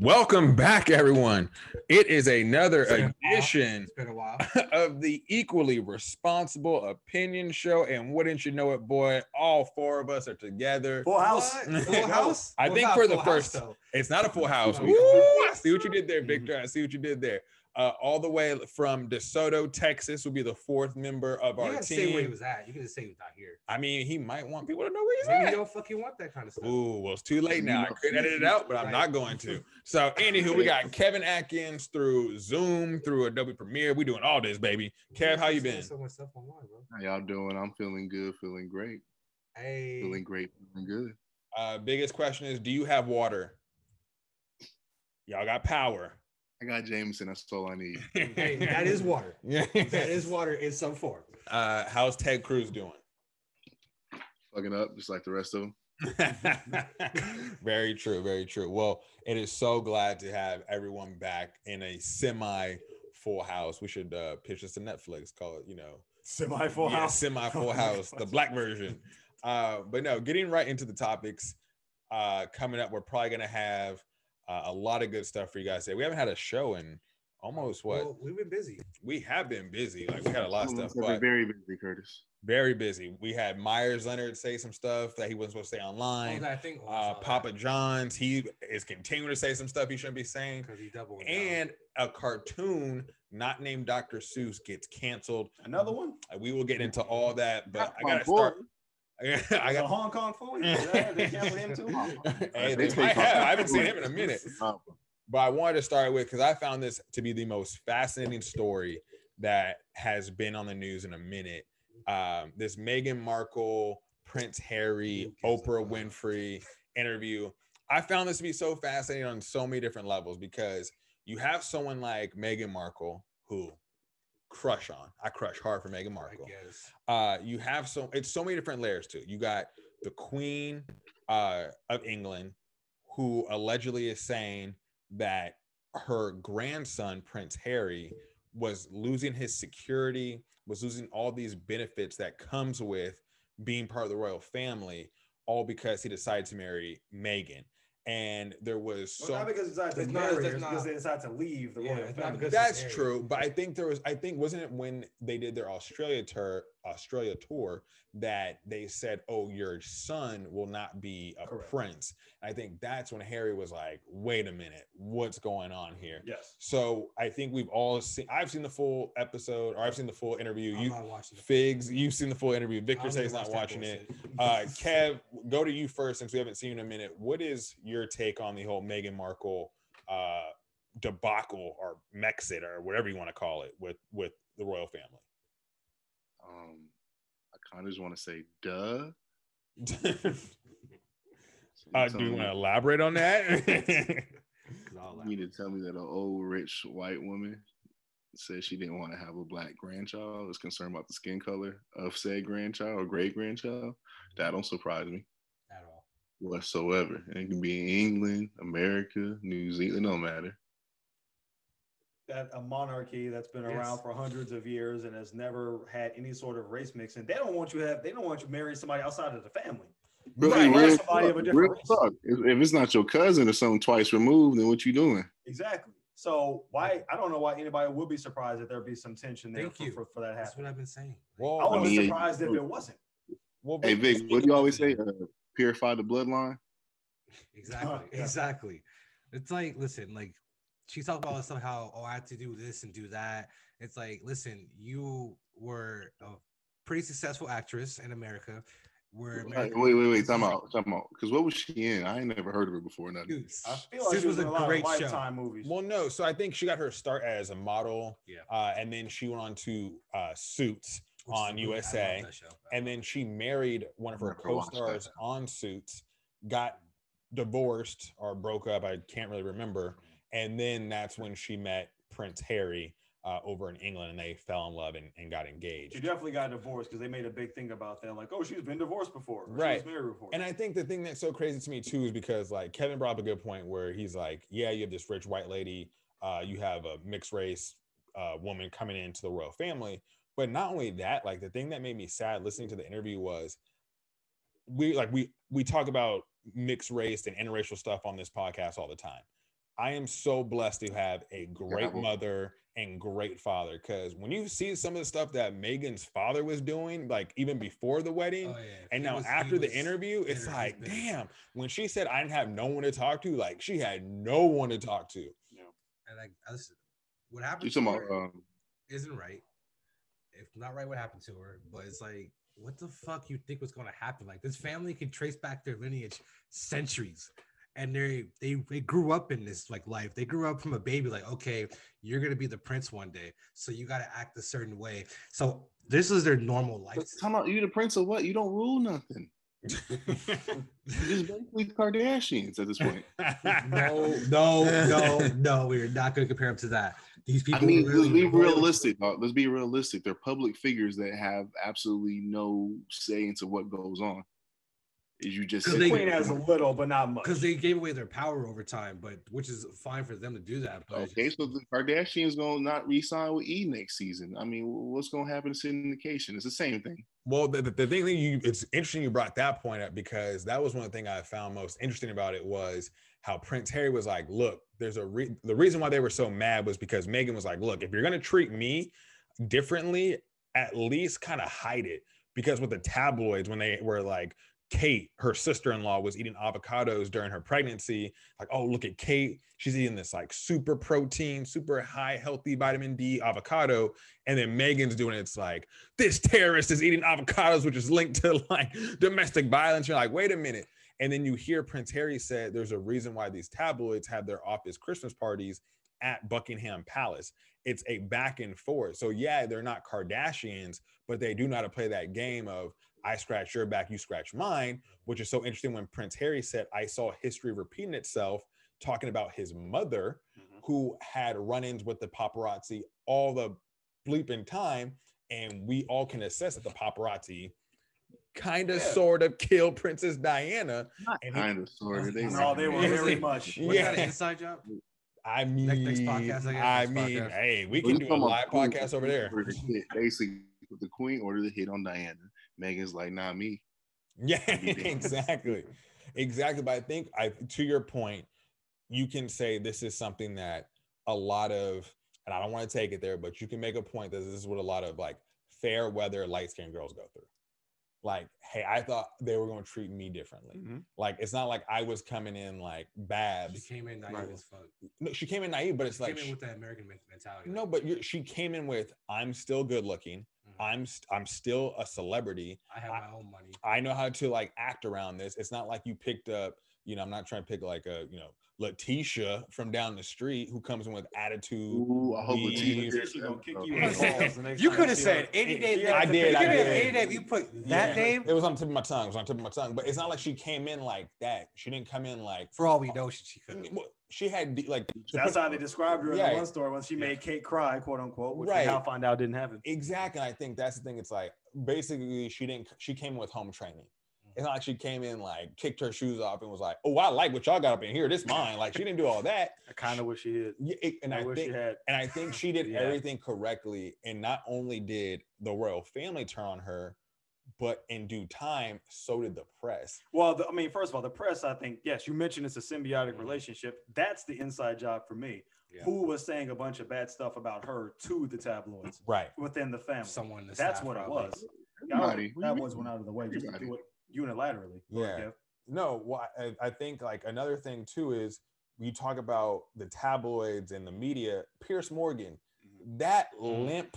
Welcome back, everyone. It is another It's been a while. edition It's been a while. of the equally responsible opinion show. And wouldn't you know it, boy, all four of us are together. Full house. Full house? I Well, think not for the full first- house. It's not a full house. Ooh, mm-hmm. I see what you did there, Victor. I see what you did there. Uh, all the way from DeSoto, Texas, will be the fourth member of You our gotta say where he was at. You can just say he was not here. I mean, he might want people to know where he's Maybe you at. don't fucking want that kind of stuff. Ooh, well, it's too late now. I could edit it out, but I'm not going to. So, anywho, we got Kevin Atkins through Zoom, through Adobe Premiere. We doing all this, baby. Kev, how you been? So much stuff online, bro. How y'all doing? I'm feeling good, feeling great, Hey, feeling great, feeling good. Uh, biggest question is, do you have water? Y'all got power. I got Jameson. That's all I need. hey, that is water. Yeah. That is water in some form. Uh, how's Ted Cruz doing? Fucking up just like the rest of them. very true, very true. Well, it is so glad to have everyone back in a semi full house. We should uh, pitch this to Netflix, call it, you know, Semi full yeah, house. semi full house, the black version. Uh, but no, getting right into the topics uh, coming up, we're probably gonna have uh, a lot of good stuff for you guys today. We haven't had a show in almost what Well, we've been busy. we have been busy. Like we had a lot of stuff, but very busy, Curtis. very busy. We had Meyers Leonard say some stuff that he wasn't supposed to say online. I think Uh, Papa John's, he is continuing to say some stuff he shouldn't be saying. because he doubled. And a cartoon not named Dr. Seuss gets canceled. Another one? Uh, We will get into all that, but I gotta boy. start. I I got got Hong Kong Phooey. Yeah, they canceled him too. hey, They they my- have. I haven't seen him in a minute. But I wanted to start with because I found this to be the most fascinating story that has been on the news in a minute. Um, this Meghan Markle, Prince Harry, Who gives a Oprah? Winfrey interview. I found this to be so fascinating on so many different levels because you have someone like Meghan Markle who crush on. I crush hard for Meghan Markle uh you have so it's so many different layers to it. You got the Queen uh of England who allegedly is saying that her grandson Prince Harry was losing his security, was losing all these benefits that comes with being part of the royal family all because he decided to marry Meghan. And there was Well, so not because they decided to It's not- marry it's her, it's because they decided to leave the Yeah, royal family. that's true, but I think there was. I think wasn't it when they did their Australia tour, Australia tour, that they said, "Oh, your son will not be a Correct. prince." I think that's when Harry was like, "Wait a minute, what's going on here?" Yes. So I think we've all seen. I've seen the full episode, or I've seen the full interview. I'm You, not watching Figs, you've seen the full interview. Victor says not watching it. Uh, Kev, go to you first since we haven't seen you in a minute. What is your take on the whole Meghan Markle uh, debacle or Megxit or whatever you want to call it with with the royal family? Um, I kind of just want to say, duh. uh, do you want to elaborate on that? You mean to tell me that an old rich white woman said she didn't want to have a black grandchild, was concerned about the skin color of said grandchild or great grandchild? That don't surprise me at all. whatsoever. And it can be in England, America, New Zealand, no matter. That a monarchy that's been Yes. around for hundreds of years and has never had any sort of race mixing. They don't want you to have. They don't want you marrying somebody outside of the family. Really, Right, real somebody of a different real race. talk. If, if it's not your cousin or something twice removed, then what you doing? Exactly. So why? I don't know why anybody would be surprised that there'd be some tension there Thank for, you. for, for that That's what I've been saying. well, I would mean, be surprised if it wasn't. well, Hey Vic, what do you always say? Uh, purify the bloodline. Exactly. Yeah. Exactly. It's like, listen, like she talked about stuff how oh I had to do this and do that. It's like, listen, you were a pretty successful actress in America. Where Wait, wait, wait, wait, time out, time out. Because what was she in? I ain't never heard of her before. Nothing. Dude, I feel like this she was was a in a lot great of show. lifetime movies. Well, no. So I think she got her start as a model. Yeah. Uh, and then she went on to uh, Suits, which on really- USA, and then she married one of her Never watched that. co-stars on Suits, got divorced or broke up. I can't really remember. And then that's when she met Prince Harry uh, over in England, and they fell in love and, and got engaged. she definitely got divorced because they made a big thing about that. Like, oh, she's been divorced before. or Right. before. And I think the thing that's so crazy to me too is because like Kevin brought up a good point where he's like, yeah, you have this rich white lady, uh, you have a mixed race uh, woman coming into the royal family, but not only that, like the thing that made me sad listening to the interview was we like we we talk about mixed race and interracial stuff on this podcast all the time. I am so blessed to have a great Gavel. mother and great father. Because when you see some of the stuff that Megan's father was doing, like even before the wedding, Oh, yeah. and He now was- after the interview, it's bitter, he was like, bitter. damn. When she said I didn't have no one to talk to, like she had no one to talk to. And like, I listen, what happened to talking her um, isn't right. If not right, what happened to her? But it's like, what the fuck you think was going to happen? Like this family can trace back their lineage centuries, and they they they grew up in this like life. They grew up from a baby, like okay, you're gonna be the prince one day, so you got to act a certain way. So this is their normal life. but talking about you the prince of what? You don't rule nothing. You're just basically Kardashians at this point. no, no, no, no. We're not going to compare them to that. These people. I mean, really let's be royal- realistic. dog. Let's be realistic. They're public figures that have absolutely no say into what goes on. Is you just 'Cause sit The they- queen has a little, but not much. because they gave away their power over time, but which is fine for them to do that. But Okay, just- so the Kardashians gonna not re-sign with E next season. I mean, what's gonna happen to syndication? It's the same thing. Well, the, the, the thing that you it's interesting you brought that point up because that was one thing I found most interesting about it was how Prince Harry was like, look, there's a re- the reason why they were so mad was because Megan was like, look, if you're gonna treat me differently, at least kind of hide it. Because with the tabloids, when they were like, Kate, her sister-in-law, was eating avocados during her pregnancy. Like, oh, look at Kate. She's eating this like super protein, super high healthy vitamin D avocado. And then Megan's doing it. It's like, this terrorist is eating avocados, which is linked to like domestic violence. You're like, wait a minute. And then you hear Prince Harry said there's a reason why these tabloids have their office Christmas parties at Buckingham Palace. It's a back and forth. So yeah, they're not Kardashians, but they do know how to play that game of I scratch your back, you scratch mine, which is so interesting when Prince Harry said, I saw history repeating itself, talking about his mother Mhm. who had run-ins with the paparazzi all the bleeping time and we all can assess that the paparazzi kind of Yeah. sort of killed princess diana and he- Kind of, sort of. They No, they were Yeah. very much. was that an inside job? i mean Next- next podcast, I guess, i mean podcast. hey we can you do a live podcast over there ordered a hit. Basically, the queen ordered a hit on Diana. Megan's like, not me. yeah exactly exactly but i think i to your point you can say this is something that a lot of and i don't want to take it there but you can make a point that this is what a lot of like fair weather light skinned girls go through like hey i thought they were going to treat me differently Mhm. like it's not like i was coming in like bad. She came in naive Right. as fuck. no, she came in naive but it's She like came in sh- with that American mentality. no but you're, she came in with i'm still good looking Mhm. i'm st- i'm still a celebrity I have I- my own money. I know how to like act around this. It's not like you picked up, you know, I'm not trying to pick like a, you know, Letitia from down the street who comes in with attitude. Ooh, I hope We- Letitia Letitia gonna kick you in the balls You could have said her. any name. Yeah, I did, I could have- did. Any name. You put Yeah. that name. It was on the tip of my tongue. It was on the tip of my tongue. But it's not like she came in like that. She didn't come in like For all we know, she, she could. well, she had de- like That's how they described her in Yeah. the one story when she made Kate cry, quote unquote, which Right. we now find out didn't happen. exactly. I think that's the thing. It's like basically she didn't. She came with home training. Mm-hmm. It's not like she came in like kicked her shoes off and was like, "Oh, I like what y'all got up in here. This mine." Like she didn't do all that. I kind of wish she did. Yeah, it- and I, I wish think she had. And I think she did Yeah. everything correctly. And not only did the royal family turn on her, but in due time, so did the press. Well, the, I mean, first of all, the press, I think, yes, you mentioned it's a symbiotic Mhm. relationship. That's the inside job for me. Yeah. Who was saying a bunch of bad stuff about her to the tabloids Right. within the family? Someone. the That's staff what it was. Everybody. That was one out of the way just to do it unilaterally. Go ahead, Yeah. No, well, I, I think like another thing too is you talk about the tabloids and the media. Piers Morgan, that Mhm. limp,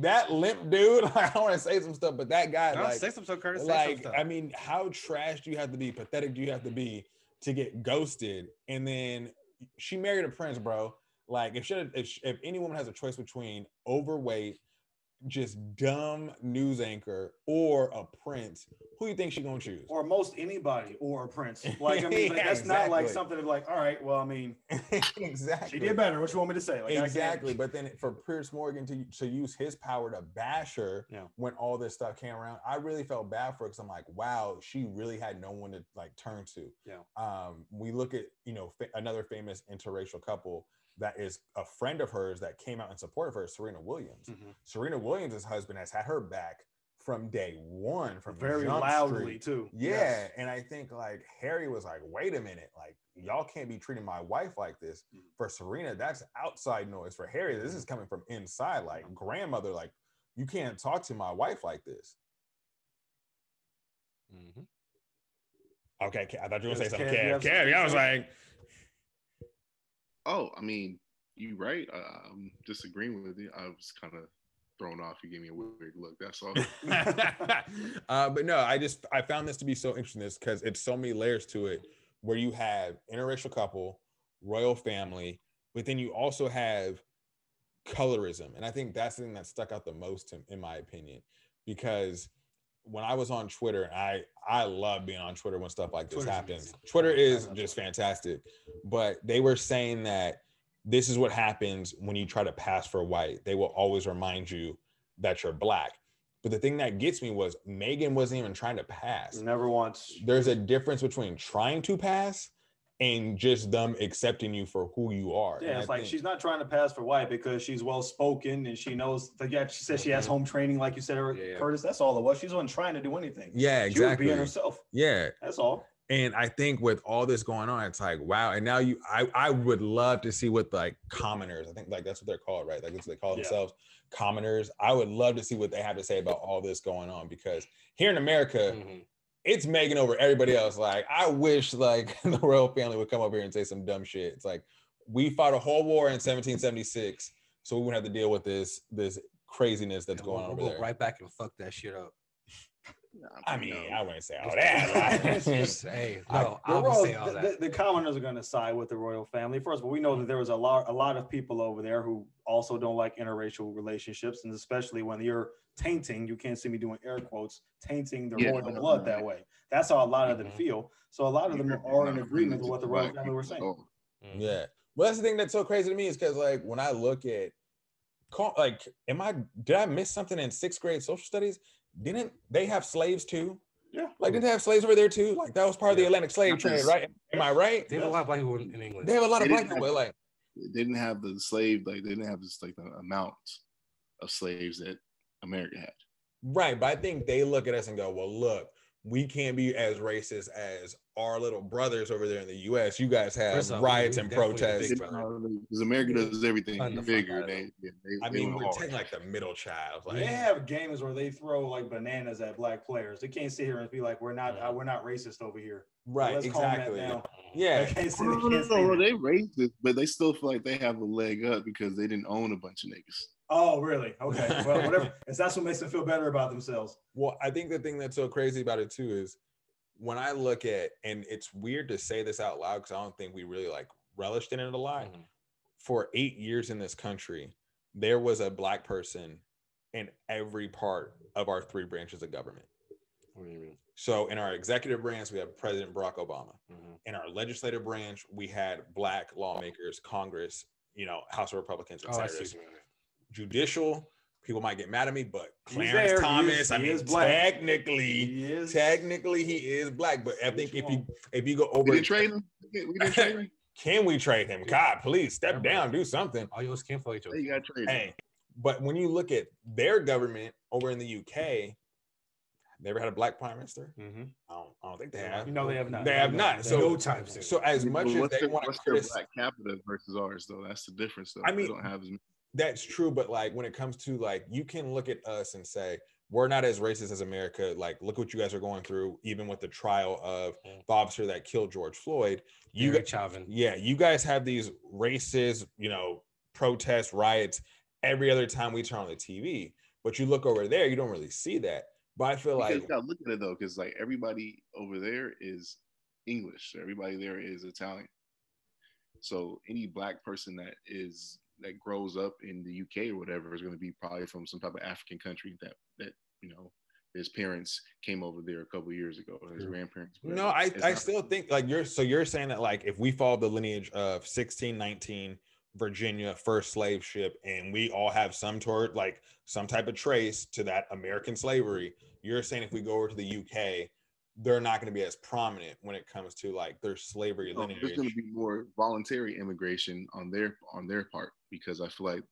that limp dude. I don't want to say some stuff, but that guy, No, like, say some stuff, Curtis. Like stuff. I mean, how trash do you have to be? Pathetic do you have to be to get ghosted? And then she married a prince, bro. Like if she had, if, if any woman has a choice between overweight, just dumb news anchor, or a prince, who you think she gonna choose? Or most anybody or a prince. Like, I mean, like, that's not like something like, all right, well, I mean, exactly. she did better. What you want me to say? Like, exactly. But then for Piers Morgan to, to use his power to bash her Yeah. when all this stuff came around, I really felt bad for her because I'm like, wow, she really had no one to like turn to. Yeah. Um, we look at you know fa- another famous interracial couple that is a friend of hers that came out in support of her, Serena Williams. Mhm. Serena Williams' husband has had her back from day one, from Very Jump loudly Street. too. Yeah, Yes. and I think like Harry was like, wait a minute, like y'all can't be treating my wife like this. Mhm. For Serena, that's outside noise. For Harry, this is coming from inside, like grandmother, like you can't talk to my wife like this. Mhm. Okay, I thought you were gonna say something. Kev, Kev, have something Kev, to I was like, Oh, I mean, you right. I, I'm disagreeing with you. I was kind of thrown off. You gave me a weird look. That's all. uh, but no, I just I found this to be so interesting this because it's so many layers to it where you have interracial couple, royal family, but then you also have colorism. And I think that's the thing that stuck out the most in, in my opinion, because when I was on Twitter, I I love being on Twitter when stuff like this Twitter's happens. amazing. Twitter is just fantastic. But they were saying that this is what happens when you try to pass for white. They will always remind you that you're black. But the thing that gets me was Megan wasn't even trying to pass. Never once. There's a difference between trying to pass and just them accepting you for who you are. Yeah, And it's I like think- she's not trying to pass for white because she's well spoken and she knows. Like, yeah, she says she has Mm-hmm. Mhm. home training, like you said, Yeah, yeah. Curtis. That's all it was. She wasn't trying to do anything. yeah, She was exactly. being herself. Yeah. That's all. And I think with all this going on, it's like, wow. And now you I I would love to see what like commoners, I think like that's what they're called, right? Like that's what they call Yeah. themselves, commoners. I would love to see what they have to say about all this going on because here in America, Mhm. It's Megan over everybody else. Like, I wish like the royal family would come over here and say some dumb shit. It's like we fought a whole war in 1776, so we wouldn't have to deal with this this craziness that's Yeah, going we'll, on we'll over go there. right back and fuck that shit up. I mean, No. I wouldn't say all that. Just- hey, I- no, The, I would royal- say all the- that. the- the commoners are going to side with the royal family. First of all, we know that there was a lot, a lot of people over there who also don't like interracial relationships, and especially when you're tainting, you can't see me doing air quotes, tainting the Yeah, royal no, blood no, that way. That's how a lot of them Mhm. feel. So a lot of them You're in agreement with what the royal family were saying. Mhm. Yeah. Well, that's the thing that's so crazy to me is because like when I look at call like am I did I miss something in sixth grade social studies? Didn't they have slaves too? Yeah. Like didn't they have slaves over there too? Like that was part of the Atlantic slave trade, right? Am I right? They have a lot of black people in, in England. They have a lot of They black didn't people. have- Like They didn't have the slave, like they didn't have this like the amount of slaves that America had. right, but I think they look at us and go, "Well, look, we can't be as racist as our little brothers over there in the U.S. You guys have First riots we and protests." Because America does everything the bigger. out They, they, I mean, we're taking like the middle child. Like, They have games where they throw like bananas at black players. They can't sit here and be like, "We're not, uh, we're not racist over here." right, Let's exactly. Yeah, They can't No, they no, no, no, they racist, but they still feel like they have a leg up because they didn't own a bunch of niggas. Oh, really? Okay. Well, whatever. If that's what makes them feel better about themselves. Well, I think the thing that's so crazy about it too is when I look at, and it's weird to say this out loud because I don't think we really like relished in it a lot. Mhm. For eight years in this country, there was a black person in every part of our three branches of government. What do you mean? So in our executive branch, we have President Barack Obama. Mhm. In our legislative branch, we had black lawmakers, Congress, you know, House of Republicans, and Oh, I see. senators. what you mean. Judicial, people might get mad at me, but Clarence there. He is- Thomas, I mean, is black. technically, He is. technically he is black but i think Which if you if you go We over didn't trade him. We didn't trade him. can we trade him god please step Remember. down do something All yours came for each other. Hey, you got traded. hey but when you look at their government over in the uk they ever had a black prime minister Mhm. i don't, I don't think they have You know they have not. They have not. So- no time soon. so as But much as they their- want to what's their black capita versus ours, though? That's the difference, though. I They mean, don't have as many. That's true but like when it comes to like you can look at us and say we're not as racist as america like look what you guys are going through even with the trial of Mm. the officer that killed george floyd you Derek guys Chauvin. Yeah, you guys have these racist, you know, protests, riots every other time we turn on the TV. But you look over there, you don't really see that. But I feel Because like you gotta look at it though, because like everybody over there is English. Everybody there is Italian. So any black person that is that grows up in the UK or whatever is going to be probably from some type of African country that that you know his parents came over there a couple years ago, or his True. grandparents. no. I, I not- still think like you're so you're saying that like if we follow the lineage of 1619 Virginia first slave ship and we all have some toward like some type of trace to that American slavery, you're saying if we go over to the UK, they're not going to be as prominent when it comes to like their slavery lineage. there's going to be more voluntary immigration on their on their part because I feel like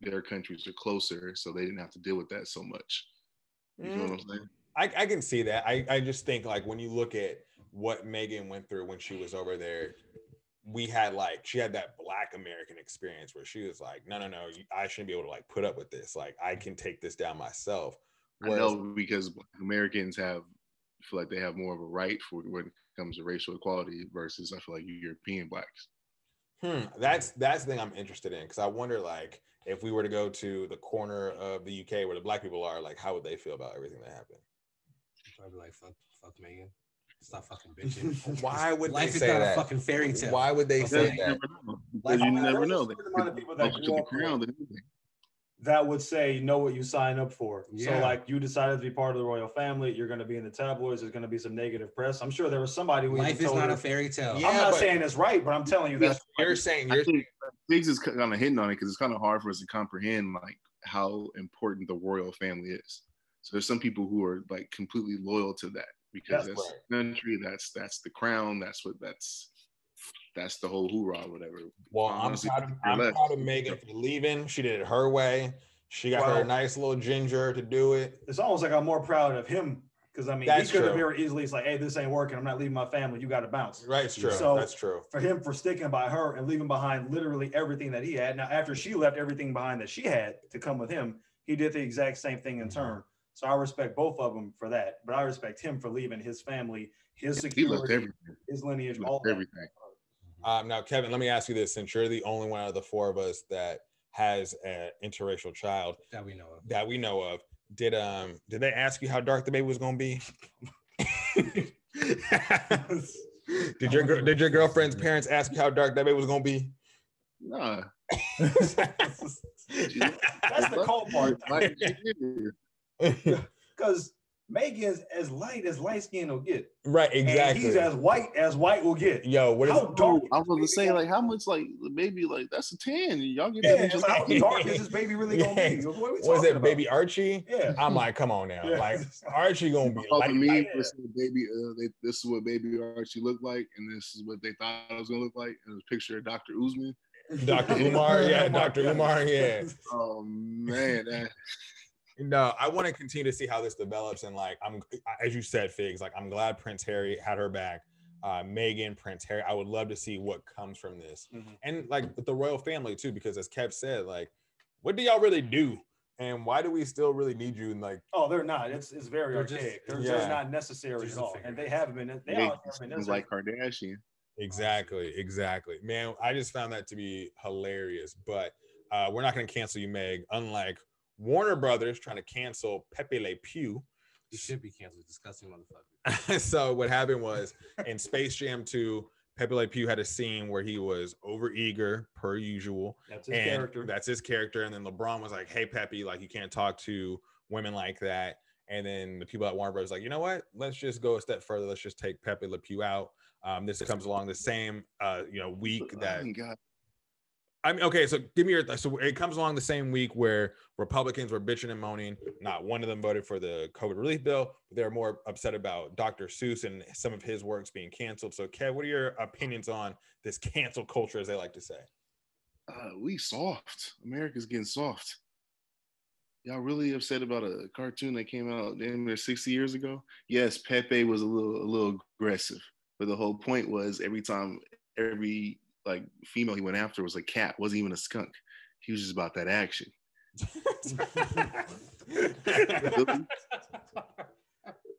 their countries are closer, so they didn't have to deal with that so much. You know what mm. I'm saying? I, I can see that. I, I just think like when you look at what Megan went through when she was over there, we had like she had that black American experience where she was like, no, no, no, I shouldn't be able to like put up with this. Like I can take this down myself. I know because Black Americans have feel like they have more of a right for when it comes to racial equality versus I feel like European blacks. Hmm, that's that's the thing I'm interested in because I wonder like if we were to go to the corner of the UK where the black people are, like how would they feel about everything that happened? Probably like fuck, fuck Megan. Stop fucking bitching. Why would Life they is say not that? a fucking fairy tale. Why would they say You that? never know. Because you never know. a They certain amount of people that closer grew up that would say you know what you sign up for. So like you decided to be part of the royal family, you're going to be in the tabloids. There's going to be some negative press. I'm sure there was somebody who Life even is not her- a fairy tale. Yeah, I'm not but- saying it's right, but I'm telling you Yeah, that's You're saying I you're think Biggs is kind of hitting on it because it's kind of hard for us to comprehend like how important the royal family is. So there's some people who are like completely loyal to that because That's that's, the country, that's that's the crown, that's what that's that's the whole hoorah, whatever. well. I'm proud of I'm left. proud of Megan for leaving. She did it her way. She got her nice little ginger to do it. it's almost like I'm more proud of him because I mean That's he could have very easily it's like, hey, this ain't working. I'm not leaving my family. You got to bounce. Right, it's true. So- That's true. For him for sticking by her and leaving behind literally everything that he had. Now after she left everything behind that she had to come with him, he did the exact same thing in Mhm. turn. So I respect both of them for that, but I respect him for leaving his family, his He left security, his lineage, He all left that. Everything. Um, now, Kevin, let me ask you this: since you're the only one out of the four of us that has an interracial child That we know of. that we know of, did um did they ask you how dark the baby was gonna be? did your did your girlfriend's parents ask you how dark that baby was gonna be? Nah. That's the cold part. Because Megan's as light as light skin will get. right, And exactly. he's as white as white will get. Yo, what is How dark? I was gonna say like how much like maybe like that's a ten. Y'all get Yeah, that in it's like, how dark is this baby really gonna be? What are we was it, about? baby Archie? Yeah. I'm like, come on now, Yeah. like Archie gonna be like me, light. this is what baby, uh, they, this is what baby Archie looked like, and this is what they thought it was gonna look like. And it was a picture of Dr. Usman. Dr. Umar, yeah, Dr. Umar, yeah. Oh man, that, No, I want to continue to see how this develops, and like I'm, as you said, Figs. Like I'm glad Prince Harry had her back. Uh, Megan, Prince Harry. I would love to see what comes from this, Mhm. and like with the royal family too, because as Kev said, like, what do y'all really do, and why do we still really need you? And like, Oh, they're not. It's it's very They're just- archaic. They're Yeah. just not necessary Just at all. And they haven't been. They, they all haven't been like Kardashian. exactly, exactly, man. I just found that to be hilarious. But uh, we're not going to cancel you, Meg. Unlike Warner Brothers trying to cancel Pepe Le Pew. You should be canceled. Disgusting motherfucker. so what happened was in Space Jam 2, Pepe Le Pew had a scene where he was overeager per usual. That's his and character. That's his character. And then LeBron was like, Hey Pepe, like you can't talk to women like that. And then the people at Warner Bros. like, you know what? Let's just go a step further. Let's just take Pepe Le Pew out. Um, this comes along the same uh, you know, week that oh, God. I mean, okay, so give me your so it comes along the same week where Republicans were bitching and moaning. Not one of them voted for the COVID relief bill, they're more upset about Dr. Seuss and some of his works being canceled. So, Kev, what are your opinions on this cancel culture, as they like to say? Uh, we soft. America's getting soft. Y'all really upset about a cartoon that came out damn near 60 years ago? Yes, Pepe was a little a little aggressive, but the whole point was every time every like female he went after was a cat, wasn't even a skunk. He was just about that action.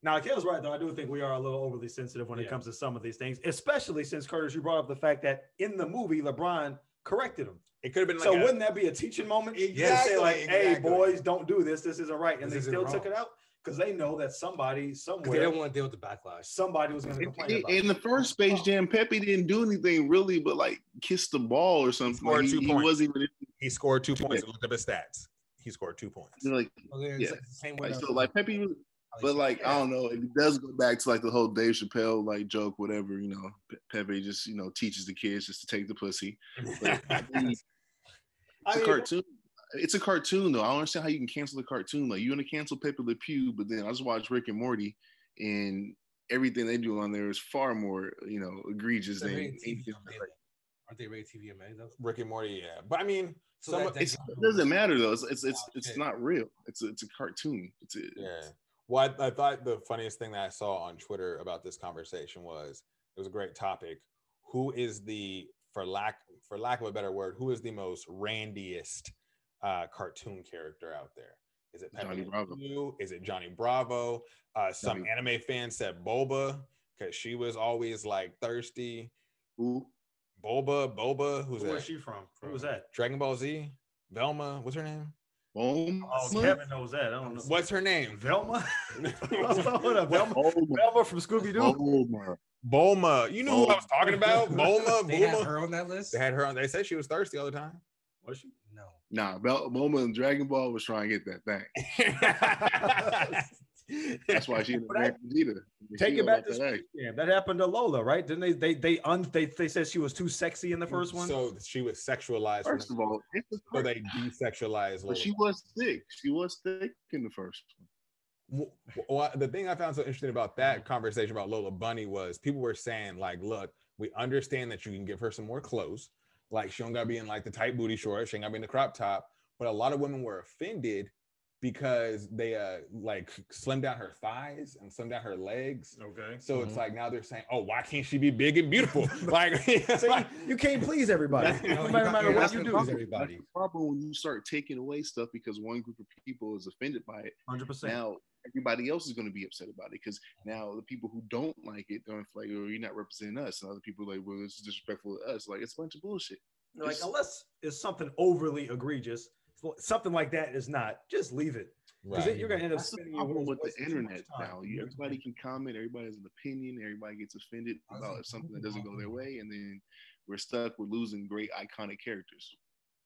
Now, Kale's right, though. I do think we are a little overly sensitive when it comes to some of these things, especially since Curtis, you brought up the fact that in the movie, LeBron corrected him. It could have been like so a- wouldn't that be a teaching moment? To Exactly, say like, hey, exactly. boys, don't do this. This isn't right, and This they isn't still took it out because they know that somebody somewhere, they don't want to deal with the backlash. somebody was going to In, complain about. in it. the first Space Jam, Pepe didn't do anything really, but like kiss the ball or something. scored Like, two he, he points. wasn't even he scored two points. Look up his stats. He scored two points. like, Okay, Yeah. like the same way. like so. Like Pepe was But like I don't know, it does go back to like the whole Dave Chappelle like joke, whatever. You know, Pe- Pepe just you know teaches the kids just to take the pussy. But I mean, it's I a mean, cartoon. It's a cartoon though. I don't understand how you can cancel the cartoon. Like you're gonna cancel Pepe Le Pew, but then I just watched Rick and Morty, and everything they do on there is far more you know egregious than anything. MA, Like, Aren't they rated TVMA though? Rick and Morty, yeah. But I mean, So some that- it's, it doesn't matter though. It's it's it's, Oh, it's not real. It's a, it's a cartoon. It's a, yeah. What I thought the funniest thing that I saw on Twitter about this conversation was it was a great topic. Who is the for lack for lack of a better word, who is the most randiest uh, cartoon character out there? Is it Pepe Johnny Bravo. Pew? Is it Johnny Bravo? Uh, some Johnny- anime fans said Boba because she was always like thirsty. Who? Boba, Boba, who's Who that? was she from? Who was that? Dragon Ball Z. Velma, what's her name? Boom. Oh, Kevin knows that. I don't know. What's her name? Velma? Hold up, Velma. Bulma. Velma from Scooby Doo. Bulma. Bulma. You knew who I was talking about? Bulma, They have Bulma. her on that list. They had her on. They said she was thirsty all the time. Was she? No. Nah, Bel- Bulma and Dragon Ball was trying to get that thing. That's why she in the But I- Vegeta. Take it back got to that Space egg. Jam. That happened to Lola, right? Didn't they? They they un they, they said she was too sexy in the first one. So she was sexualized. First of all, it so they desexualized. but she was thick. She was thick in the first one. W- Well, the thing I found so interesting about that mm-hmm. conversation about Lola Bunny was people were saying like, look, we understand that you can give her some more clothes, like she don't gotta be in like the tight booty shorts, she ain't gotta be in the crop top. But a lot of women were offended because they uh like slimmed down her thighs and slimmed down her legs. okay. So Mhm. it's like now they're saying, oh, why can't she be big and beautiful? like, So you, you can't please everybody. That's- no No, matter, you're matter not- what you're you not do. gonna That's everybody. the problem when you start taking away stuff because one group of people is offended by it. Hundred percent. Now everybody else is going to be upset about it because now the people who don't like it don't like, oh, you're not representing us. And other people are like, well, this is disrespectful to us. Like it's a bunch of bullshit. Like unless it's something overly egregious, something like that is not. Just leave it because right. you're gonna end up That's spending your with the wasting too much internet time. now. You, everybody can comment, everybody has an opinion, everybody gets offended about like, if something that doesn't go their way, and then we're stuck with losing great iconic characters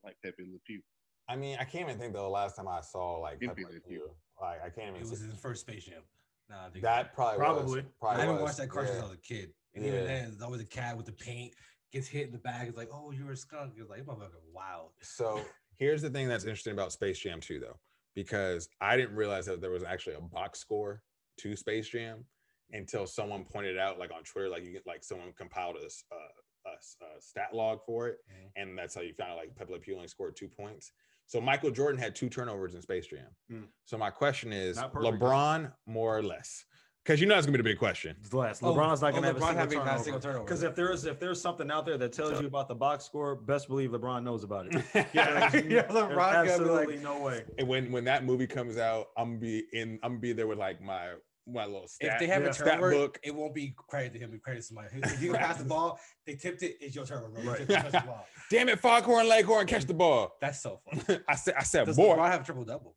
like Pepe Le Pew. I mean, I can't even think though the last time I saw like Give Pepe me Le Pew. Like I can't even. It was his first Space Jam. Nah, I think that probably Probably. was, probably I haven't was. watched that cartoon Yeah. since I was a kid. And Yeah. even then, it's always a cat with the paint gets hit in the back. It's like, oh, you're a skunk. It's like, motherfucker, wow. So here's the thing that's interesting about Space Jam 2, though, because I didn't realize that there was actually a box score to Space Jam until someone pointed out, like on Twitter, like you get like someone compiled a, uh, a s- a stat log for it, Mhm. and that's how you found out like Pepe Le Pew only scored two points. So Michael Jordan had two turnovers in Space Jam. Mm. So my question is, LeBron more or less? Because you know that's gonna be the big question. It's less. Oh, LeBron's not oh, gonna LeBron have a a single single turnover. turnover. Because if there's if there's something out there that tells you about the box score, best believe LeBron knows about it. yeah, There's LeBron gonna be absolutely like- no way. And when when that movie comes out, I'm gonna be in. I'm gonna be there with like my my little stat. if they have yeah. a stat turnover, book. it won't be credit to him. It credit to somebody. If you pass the ball, they tipped it. It's your turnover. Bro. You Right. tipped the ball. Damn it, Foghorn Leghorn, catch the ball. That's so funny. I said, I said, Does boy. LeBron have a triple double?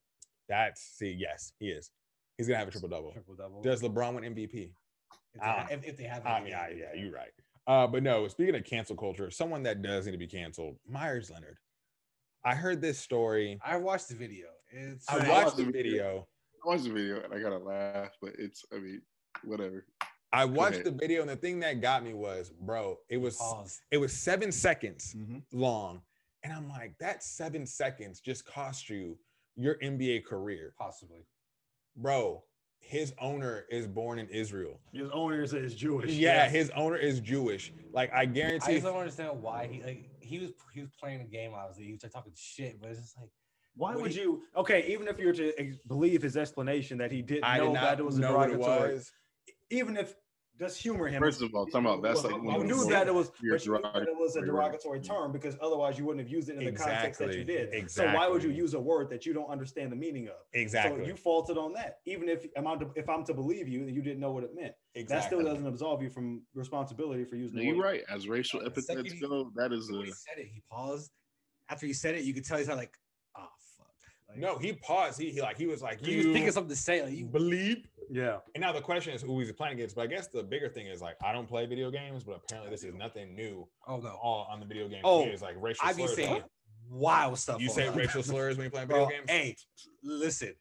That's see, yes, he is. He's gonna have a triple double. Triple double. Does LeBron win MVP? if, they Ah. have, if, if they have, I mean, I, yeah, you're right. Uh, but no, speaking of cancel culture, someone that does need to be canceled, Meyers Leonard. I heard this story. I watched the video. It's I I watched watched the the video. I watched the video and I gotta laugh, but it's I mean, whatever. I watched the video, and the thing that got me was, bro, it was pause. it was seven seconds Mm-hmm. long, and I'm like, that seven seconds just cost you your NBA career, Possibly. bro. His owner is born in Israel. His owner is, is Jewish. Yeah, yes. his owner is Jewish. Like I guarantee. I guarantee. just don't understand why he like he was he was playing a game. Obviously, he was like, talking shit, but it's just like Why What would he- you? Okay, even if you were to believe his explanation that he didn't I know did that it was a know what it derogatory, was. even if just humor him. First of all, talking about that's like you one of the knew that it was, but you knew that it was a derogatory derogatory term because otherwise you wouldn't have used it in the context that you Exactly, did. So why would you use a word that you don't understand the meaning of? Exactly. So you faulted on that. Even if I'm to, if I'm to believe you that you didn't know what it meant, that still doesn't absolve you from responsibility for using. No, the you're word. right. As racial epithets go, that is a he said it, he paused. After he said it, you could tell he's not like, fuck. Like, No, he paused. He, he like he was like he was thinking something to say. Like, you, believe. Yeah. And now the question is who he's playing against. But I guess the bigger thing is like I don't play video games, but apparently this is nothing new. oh no, All on the video game. Oh, it's like racial slurs. I be slurs. saying wild stuff. You say that. racial slurs when you play bro. video games. Hey, listen.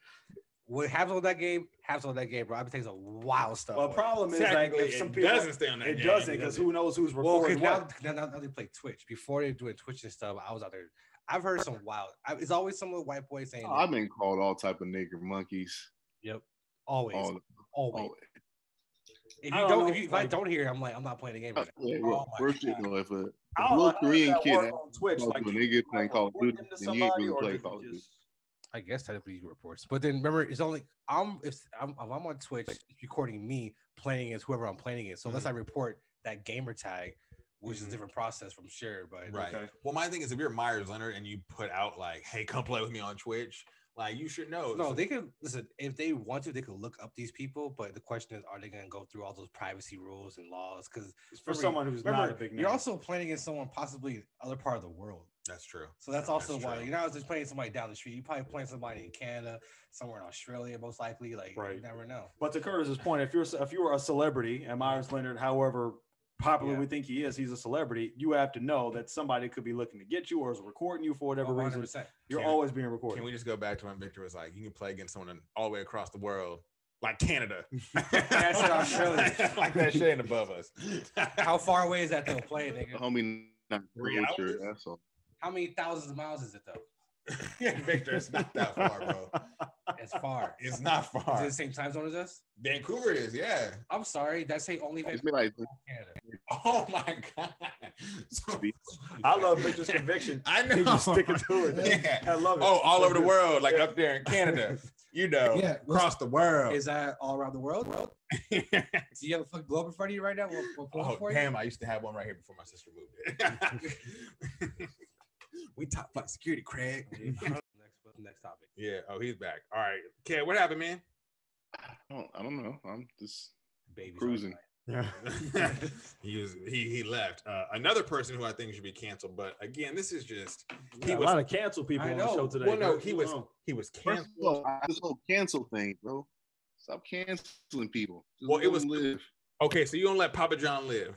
What happens on that game happens on that game, bro. I be saying some wild stuff. Well, on it. problem is like Technically, if some it people doesn't stay on that. it game, doesn't because who knows who's Well, recording because what. now, now, now they play Twitch. Before they doing Twitch and stuff, I was out there. I've heard some wild. I, it's always some little white boy saying, Oh, I've been called all type of nigger monkeys. "Yep, always, All, always." all, If I you don't don't, know, if, you, if I don't hear, it, I'm like, I'm not playing the game. Right now. yeah, Oh well, my worst shit God. though, if a, if I a little how Korean kid work had on Twitch, like to a you- nigga playing like, Call of report Duty, them to then you ain't somebody, really play Call of Duty. I guess technically you reports, but then remember, it's only I'm if I'm, if I'm on Twitch, recording me playing as whoever I'm playing it. So unless mm-hmm. I report that gamer tag, which is Mhm. a different process from share, but Right. Okay. Well, my thing is, if you're Meyers Leonard and you put out like, "Hey, come play with me on Twitch," like you should know. No, So- they can listen if they want to. They could look up these people, but the question is, are they going to go through all those privacy rules and laws? Because For someone who's not a big name. you're also playing against someone possibly other part of the world. That's true. So that's also That's why true. you're not just playing somebody down the street. You're probably playing somebody in Canada, somewhere in Australia, most likely. Like right. you Right. never know. But to Curtis's point, if you're if you are a celebrity and Meyers Leonard, however popular Yeah. we think he is, he's a celebrity. You have to know that somebody could be looking to get you or is recording you for whatever Oh, reason. 100%. You're Can- always being recorded. Can we just go back to when Victor was like, "You can play against someone all the way across the world, like Canada." I said Australia. like that shit ain't above us. How far away is that though? Play, nigga. homie not Three hours? true, That's all. How many thousands of miles is it though? Victor, it's not that far, bro. It's far. It's not Is it far. the same time zone as us? Vancouver is, yeah. I'm sorry. That's say only It's Vancouver, like Oh my god. So- I love Victor's conviction. I know. He's just sticking to it. Yeah. I love it. Oh, all So over the world, like up there in Canada. You know, Yeah, across the world. Is that all around the world? world? Do you have a fucking globe in front of you right now? We'll, we'll Oh for you? damn! I used to have one right here before my sister moved it. We top flight security, Craig. next, next topic. yeah. Oh, he's back. All right. Okay, what happened, man? I don't, I don't know. I'm just Babies on Cruising. Yeah. he was he he left. Uh, another person who I think should be canceled, but again, this is just He He a was- lot of cancel people I on the show today. well, no, he was on? he was First canceled. of all, this whole cancel thing, bro. Stop canceling people. Just Well, it was- live. Okay, so you don't let Papa John live.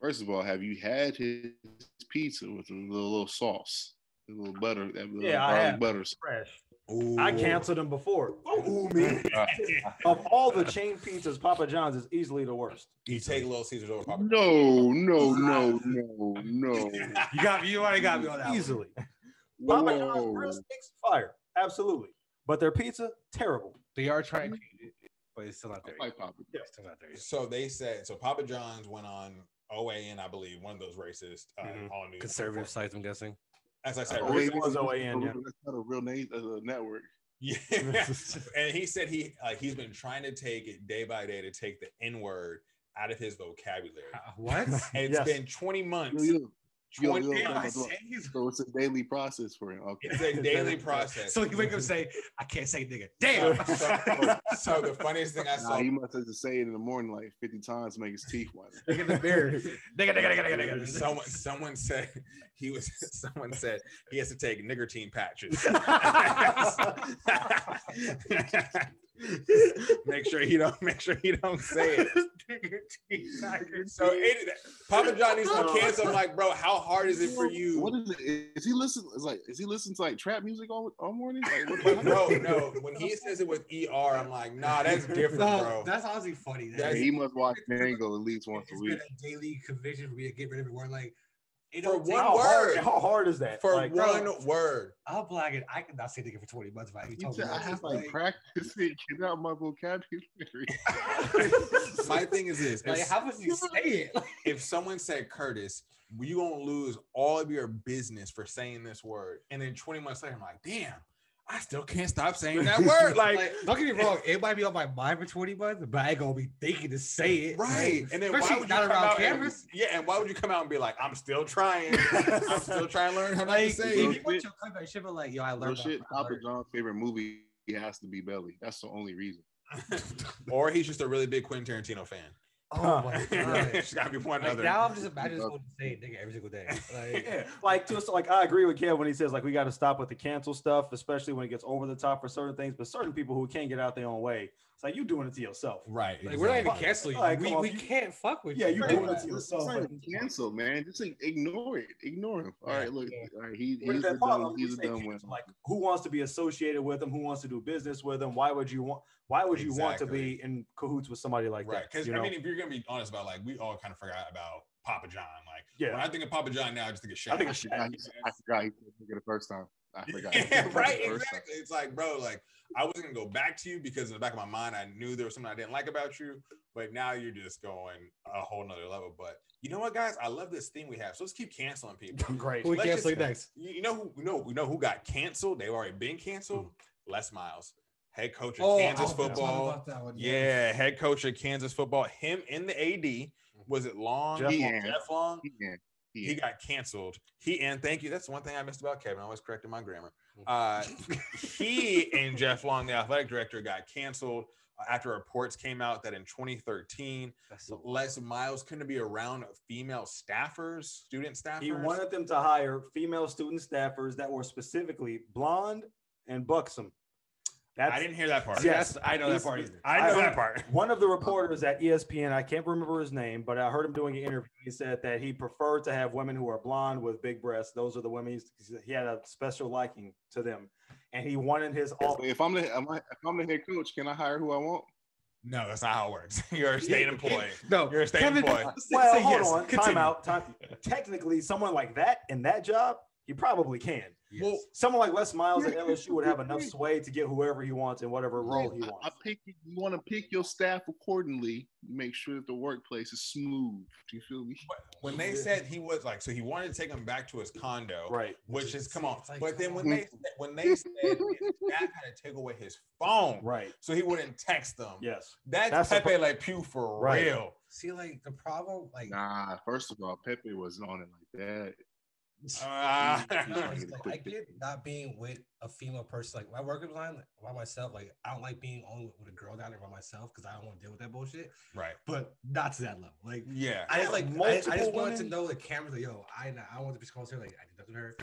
First of all, have you had his pizza with a little, little sauce, a little butter, that little Yeah, I have. butter? sauce? Trash. Ooh. I canceled him before. Ooh, man. Of all the chain pizzas, Papa John's is easily the worst. you take a Little Caesars over Papa. No, no, no, no, no. You got. You already got me on that. one. Easily. Papa John's Whoa. grill steaks fire. Absolutely. But their pizza, terrible. They are trying to, but it's still not there. I Yet. like Papa. It's still not there yet. So they said so. Papa John's went on OAN, I believe, one of those racist uh, Mhm. all news. Conservative sites, I'm guessing. As I said, Oh, racist- it was OAN, yeah. That's not a real name as a network. Yeah, and he said he uh, he's been trying to take it day by day to take the N word out of his vocabulary. Uh, what? And Yes. it's been 20 months. Yo, yo, yo, 20 I yo, yo. say So it's a daily process for him. Okay. It's a daily process. So he wake up and say, I can't say nigga. Damn. so- so the funniest thing I saw, Nah, saw. he must have to say it in the morning like 50 times to make his teeth white. Look in the mirror. Nigga, nigga, nigga, nigga, nigga. Someone, someone said he was. Someone said he has to take nigger nicotine patches. make sure he don't. Make sure he don't say it. So it, Papa John needs to be canceled. I'm like, bro, how hard is it for you? What is it? Is he listen? Is like is he listening to like trap music all, all morning? Like, what, what- no, no. When he says it with ER, I'm like, nah, that's different, No, bro. that's honestly funny. Yeah, That he must watch Django at least once a week. been a daily conviction for me to get rid of it. Where like, it For one how hard, word. how hard is that? For Like, one word. I'll black it. I cannot say nigga for 20 months if I even He told you. I have like Like, practice it, get out my vocabulary. My thing is this: like, if, how would you say it? If someone said Curtis, you gonna lose all of your business for saying this word, and then 20 months later, I'm like, damn, I still can't stop saying that word. Like, like, don't get me wrong, it might be on my mind for 20 months, but I ain't gonna be thinking to say it. right? Like, And then why especially would you not come around out and- cameras. yeah, and why would you come out and be like, I'm still trying, I'm still trying to learn how not to Like, say if you want your comeback shit, but like, yo, I Real learned. shit, Papa. John's favorite movie has to be Belly. That's the only reason. or he's just a really big Quentin Tarantino fan. Oh my god. It's gotta be one Like, other. now I'm just imagining someone saying nigga every single day. Like, yeah, like just like I agree with Kev when he says like we got to stop with the cancel stuff, especially when it gets over the top for certain things. But certain people who can't get out their own way, it's like you doing it to yourself. right. like, we're not even canceling. Like, we, on, we you- can't fuck with Yeah, you. Yeah, you Right. doing it It's to not yourself. but- even cancel, man. Just like, ignore it. Ignore him. All right, look. Yeah. All right, he, he's that a part, dumb. like, He's a dumb one. Like who wants to be associated with them? Who wants to do business with them? Why would you want? Why would you want to be in cahoots with somebody like right. that? Because you I know? mean, if you're gonna be honest about like, we all kind of forgot about Papa John. Like, Yeah. when I think of Papa John now, I just think of Shaq. I think I of forgot, he, I forgot he said nigga the first time. I forgot. yeah, right. the first time. Exactly. It's like, bro, like I wasn't gonna go back to you because in the back of my mind, I knew there was something I didn't like about you. but now you're just going a whole nother level. But you know what, guys? I love this thing we have. So let's keep canceling people. Great. Who we Let's cancel just- next? You you know who? You know, you know who got canceled? They've already been canceled. Les Miles, head coach of Oh, Kansas I was gonna football. about that one, Yeah, head coach of Kansas football. Him in the AD. Mm-hmm. Was it Long? Jeff Long. Jeff Long. He can. He got canceled. He and thank you. That's one thing I missed about Kevin. I always correcting my grammar. Uh, he and Jeff Long, the athletic director, got canceled after reports came out that in 2013, That's so Les Miles couldn't be around female staffers, student staffers. He wanted them to hire female student staffers that were specifically blonde and buxom. That's I didn't hear that part. Yes, I know that part either. I know I- that part. One of the reporters at ESPN, I can't remember his name, but I heard him doing an interview. He said that he preferred to have women who are blonde with big breasts. Those are the women he's, he had a special liking to them, and he wanted his All- off. if I'm the am I, if I'm the head coach, can I hire who I want? No, that's not how it works. You're a state employee. No, You're a state Kevin, employee. Well, hold yes. on, time out. Time. Technically, someone like that in that job, you probably can. Yes. Well, Someone like Les Miles at LSU would have enough sway to get whoever he wants in whatever role he wants. I pick you want to pick your staff accordingly. Make sure that the workplace is smooth. Do you feel me? when they said he was like, so he wanted to take him back to his condo, Right. which is come on. Like, but then when they when they said his staff had to take away his phone, Right. so he wouldn't text them. Yes. That's, That's Pepe pro- Le Pew for Right. real. See, like the problem, like Nah. First of all, Pepe wasn't on it like that. No, uh, it's like, I get not being with a female person. Like my work is line by myself. Like I don't like being on with a girl down there by myself because I don't want to deal with that bullshit. right. But not to that level. Like Yeah. I just Like, like I, I just multiple wanted to know the camera. Like yo, I I want to be close to her. Like I did that with her.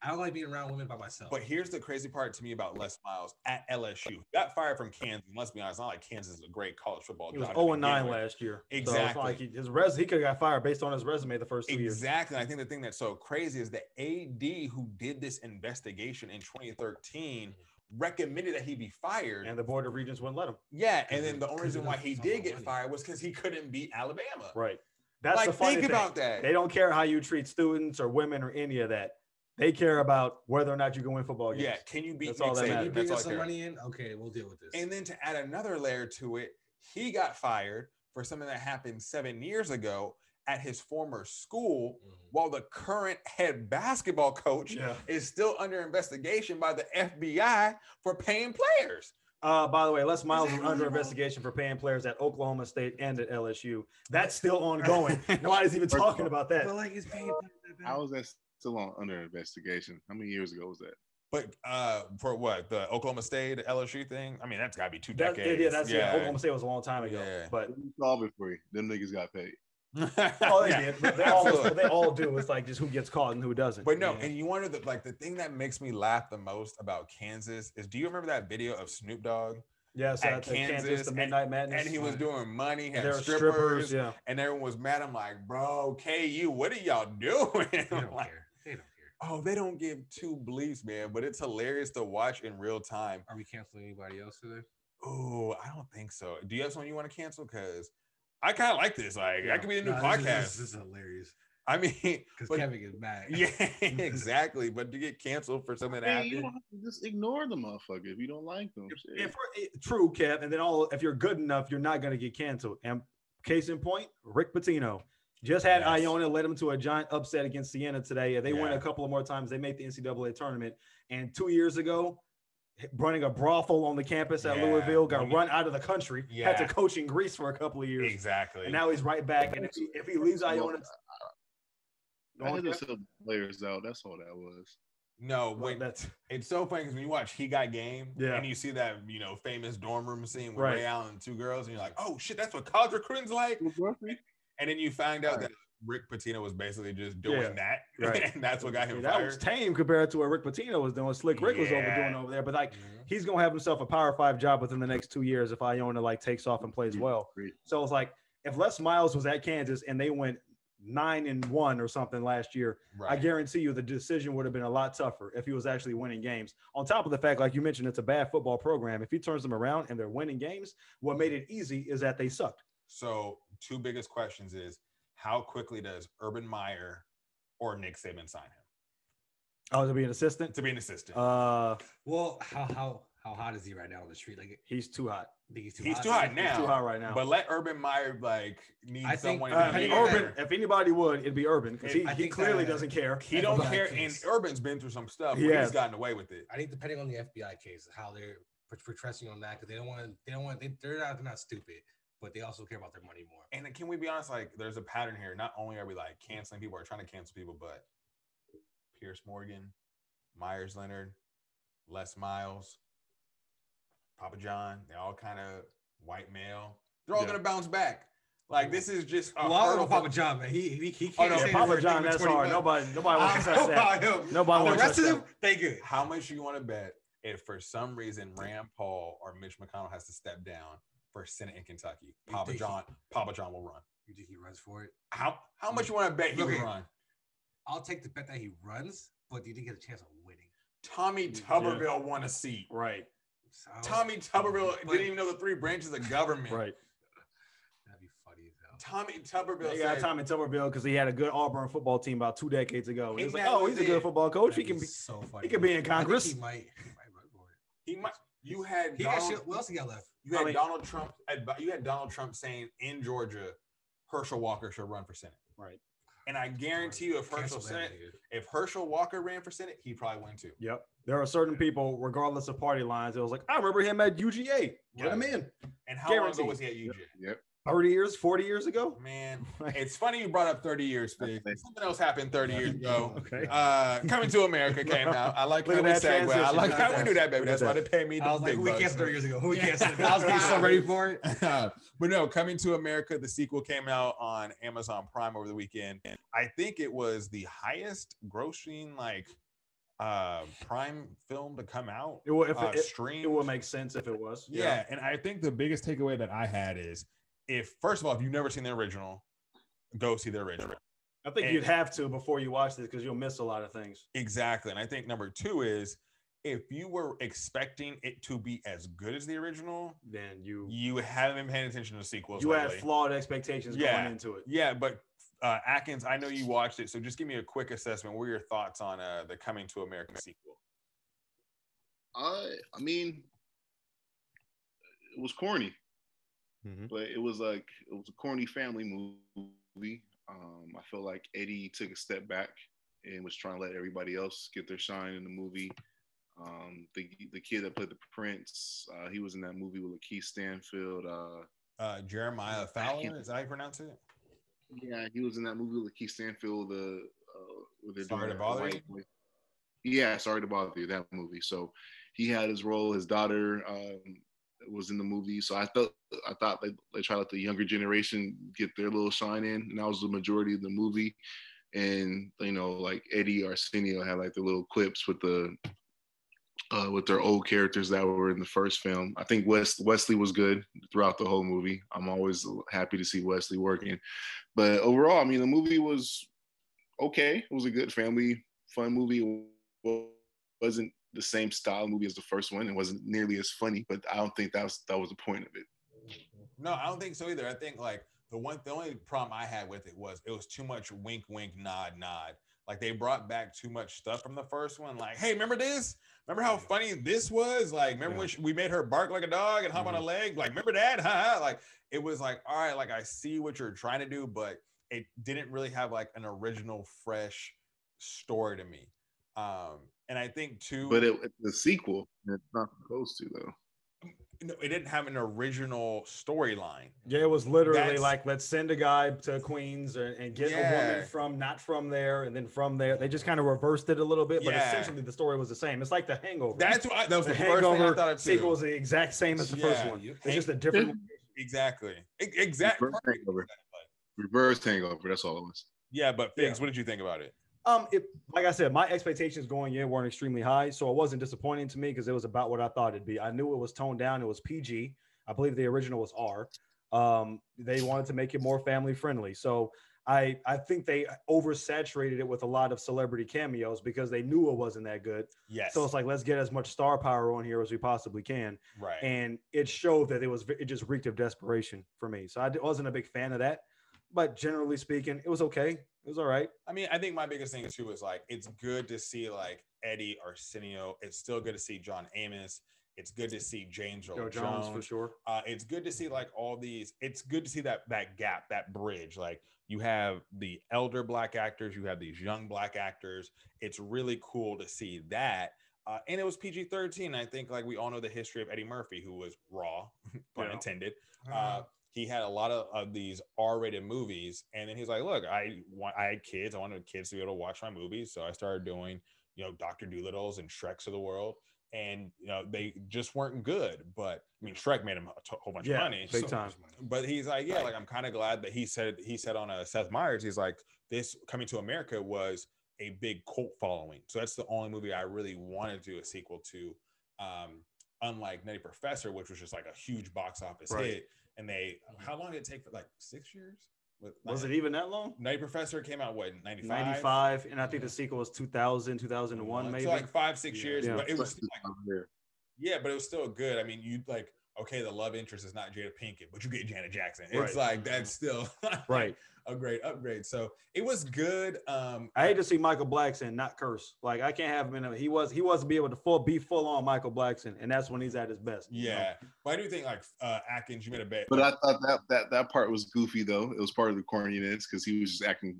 Like, I don't like being around women by myself. But here's the crazy part to me about Les Miles at LSU. He got fired from Kansas. Let's be honest, not like Kansas is a great college football. He was job 0 and 9 last year. Exactly. not like he, his res, he could have got fired based on his resume the first two years. Exactly. And I think the thing that's so crazy is the AD who did this investigation in 2013 recommended that he be fired. And the Board of Regents wouldn't let him. yeah, and then mhm. the only reason why he did get fired was because he couldn't beat Alabama. Right. That's like, the funny think thing. about that. They don't care how you treat students or women or any of that. They care about whether or not you can win football games. yeah, can you beat That's Nick all that Saban? matters. you That's bring all us I some care. money in, okay, we'll deal with this. And then to add another layer to it, he got fired for something that happened seven years ago at his former school, Mhm. while the current head basketball coach Yeah. is still under investigation by the FBI for paying players. Uh, by the way, Les Miles is under investigation for paying players at Oklahoma State and at LSU. That's still ongoing. Nobody's even talking about that. but like it's paying. How is that still on under investigation? How many years ago was that? But uh, for what the Oklahoma State LSU thing? I mean, that's got to be two That- decades. yeah, that's yeah. Oklahoma State was a long time ago. Yeah. But Let me solve it for you. Them niggas got paid. oh, they Yeah, did. But They all, they all do. It's like just who gets caught and who doesn't. But no, Yeah. and you wonder that like the thing that makes me laugh the most about Kansas is do you remember that video of Snoop Dogg yes, at at the Kansas, Kansas, the Midnight Madness. and he was doing money, had there strippers, strippers. Yeah. and everyone was mad. I'm like, bro, KU, what are y'all doing? I'm like, care. They don't care. oh, they don't give two bleeps, man. But it's hilarious to watch in real time. Are we canceling anybody else today? Oh, I don't think so. Do you have someone you want to cancel? Because I kind of like this. Like, Yeah. that could be a new No, podcast. This is, this is hilarious I mean, because Kevin is mad. yeah, exactly. But to get canceled for something that Hey, you happened, don't have to just ignore the motherfucker if you don't like them. Shit. If eh, true, Kev, and then all if you're good enough, you're not going to get canceled. And case in point, Rick Pitino just had Yes. Iona led them to a giant upset against Siena today. and They win Yeah. a couple of more times. They made the NCAA tournament. And two years ago, running a brothel on the campus at Yeah. Louisville, got run out of the country. yeah. Had to coach in Greece for a couple of years, exactly. and now he's right back. And if he, if he leaves Iona, I had to sell the players out. That's all that was. no, well, that's it's so funny because when you watch He Got Game, Yeah. and you see that you know famous dorm room scene with Right. Ray Allen and two girls, and you're like, oh shit, that's what college recruiting's like. And then you find out Right. that Rick Pitino was basically just doing Yeah. that, Right. and that's what got I him mean, that was tame compared to what Rick Pitino was doing. Slick Rick was over doing over there, but like Mhm. he's gonna have himself a power five job within the next two years if Iona like takes off and plays well. Agreed. So it's like if Les Miles was at Kansas and they went nine and one or something last year, I guarantee you the decision would have been a lot tougher if he was actually winning games. On top of the fact, like you mentioned, it's a bad football program. If he turns them around and they're winning games, what made it easy is that they sucked. So two biggest questions is how quickly does Urban Meyer or Nick Saban sign him Oh, to be an assistant. to be an assistant? Uh, Well, how how How hot is he right now on the street? Like, He's too hot. Think he's too He's hot. too hot now. He's too hot right now. But let Urban Meyer like need I think, someone. uh, to Uh, think Urban, there. if anybody would, it'd be Urban because he, he clearly that- doesn't care. He don't FBI care, and. Urban's been through some stuff. He Where he's gotten away with it. I think depending on the FBI case, how they're put- portraying on that, because they don't want to, they don't want, they, they're not, they're not stupid, but they also care about their money more. And can we be honest? Like, there's a pattern here. Not only are we like canceling people or trying to cancel people, but Piers Morgan, Meyers Leonard, Les Miles, Papa John, they all kind of white male. They're all Yeah. gonna bounce back. Like this is just a Well, I don't know Papa John, man. He he, he Oh, can't no, say Papa John, that's hard. months. Nobody, nobody wants to I touch that. him. Nobody wants to rest of touch them, they good. How much you want to bet if for some reason Rand Paul or Mitch McConnell has to step down for Senate in Kentucky? Papa think he- John, Papa John will run. You think he runs for it? How how much you want to bet he Look will run? I'll take the bet that he runs, but do you think he has a chance of winning? Tommy Tuberville won a seat. Right, So, Tommy Tuberville But- didn't even know the three branches of government. right. That'd be funny as hell. Tommy Tuberville Yeah, said, Tommy Tuberville because he had a good Auburn football team about two decades ago. He was like, "Oh, he's a good football coach. He That'd can be be." so funny. He could be in Congress. He might, he might run for it. he might. You had He got Donald, shit. What else he got left? You had I mean- Donald Trump. You had Donald Trump saying in Georgia, Herschel Walker should run for Senate. Right. And I guarantee you, if Herschel Cancel that Senate, if Herschel Walker ran for Senate, he'd probably win too. Yep. There are certain people, regardless of party lines, it was like, I remember him at UGA. Get him in. And how long ago was he at UGA? Yep. 30 years, 40 years ago. Man, it's funny you brought up 30 years, Fig. Something else happened 30 years ago. Okay. Uh, Coming to America came out. I like Look how we that segue. I like Look how we that. do that, baby. That's why they pay me. I was like, we bucks, canceled man. 30 years ago? Who we canceled? I was getting so ready for it. but no, coming to America, the sequel came out on Amazon Prime over the weekend. And I think it was the highest grossing like uh prime film to come out. It will, if uh, it, it, it will make sense if it was. Yeah, and I think the biggest takeaway that I had is if first of all, if you've never seen the original, go see the original. I think And- you'd have to before you watch this because you'll miss a lot of things. Exactly. And I think number two is if you were expecting it to be as good as the original, Then you you haven't been paying attention to sequels. you had flawed expectations Yeah. going into it. Yeah, but uh, Atkins, I know you watched it, so just give me a quick assessment. What are your thoughts on uh, the Coming to America sequel? I I mean, it was corny, Mhm. but it was like it was a corny family movie. Um, I feel like Eddie took a step back and was trying to let everybody else get their shine in the movie. Um, the the kid that played the prince, uh, he was in that movie with Lakeith Stanfield. Uh, Uh, Jeremiah Fowler, is that how you pronounce it? yeah, he was in that movie with Lakeith Stanfield. The uh, where Sorry to bother boy. Yeah, sorry to bother you. That movie. So he had his role. His daughter um, was in the movie. So I thought I thought they they try to let the younger generation get their little shine in, and that was the majority of the movie. And you know, like Eddie Arsenio had like the little clips with the uh, with their old characters that were in the first film. I think West Wesley was good throughout the whole movie. I'm always happy to see Wesley working. But overall, I mean, the movie was okay. It was a good family fun movie. It wasn't the same style movie as the first one. It wasn't nearly as funny, but I don't think that was that was the point of it. No, I don't think so either. I think like the one, the only problem I had with it was it was too much wink, wink, nod, nod. Like they brought back too much stuff from the first one. Like, hey, remember this? Remember how funny this was? Like, remember when she, we made her bark like a dog and hop on a leg? Like, remember that? Ha, ha. Like, it was like, all right, like I see what you're trying to do, but it didn't really have like an original, fresh story to me. Um, and I think too, But it, it's a sequel. It's not supposed to though. no, it didn't have an original storyline. Yeah, it was literally That's- like let's send a guy to Queens and, and get a woman from not from there, and then from there they just kind of reversed it a little bit, but Yeah. essentially the story was the same. It's like the Hangover. That's what I, that was the the, first thing I Hangover thought of sequel is the exact same as the first one. It's just a different. Exactly. Exactly. Reverse hangover. Reverse hangover. That's all it was. Yeah, but Figs, Yeah. what did you think about it? Um, it, like I said, my expectations going in weren't extremely high, so it wasn't disappointing to me because it was about what I thought it'd be. I knew it was toned down. It was PG. I believe the original was R. Um, they wanted to make it more family friendly, so I I think they oversaturated it with a lot of celebrity cameos because they knew it wasn't that good. Yes. So it's like let's get as much star power on here as we possibly can, right. and it showed that it was it just reeked of desperation for me. So I wasn't a big fan of that, but generally speaking, it was okay. It was all right. I mean, I think my biggest thing too is like it's good to see like Eddie Arsenio. It's still good to see John Amos. It's good to see James Earl Joe Jones. Jones for sure. Uh, it's good to see like all these. It's good to see that that gap, that bridge. Like you have the elder black actors, you have these young black actors. It's really cool to see that. Uh, and it was PG thirteen. I think like we all know the history of Eddie Murphy, who was raw, pun Yeah. intended. Uh, Uh, he had a lot of, of these R-rated movies, and then he's like, "Look, I want, I had kids. I wanted kids to be able to watch my movies, so I started doing, you know, Doctor Dolittle's and Shreks of the world, and you know, they just weren't good. But I mean, Shrek made him a t- whole bunch Yeah, of money, big so- time. but he's like, yeah, like I'm kind of glad that he said he said on a Seth Meyers, he's like, this coming to America was a big cult following. So that's the only movie I really wanted to do a sequel to. Um, unlike Nutty Professor, which was just like a huge box office Right. hit. And they mm-hmm. how long did it take for like six years? With- Was like, it even that long? Nutty Professor came out what 95? 95, and I think the sequel was 2000, 2001, maybe. So like five, six Yeah. years. Yeah. But it was still, like Yeah. Yeah, but it was still good. I mean, you like okay, the love interest is not Jada Pinkett, but you get Janet Jackson. It's Right. like that's still Right. a great upgrade. So it was good. Um, I hate to see Michael Blackson not curse. Like I can't have him in a he was he was to be able to full be full on Michael Blackson, and that's when he's at his best. you know? yeah, but I do think like uh, Atkins, you made a bet. But I thought that that that part was goofy though. It was part of the corniness because he was just acting.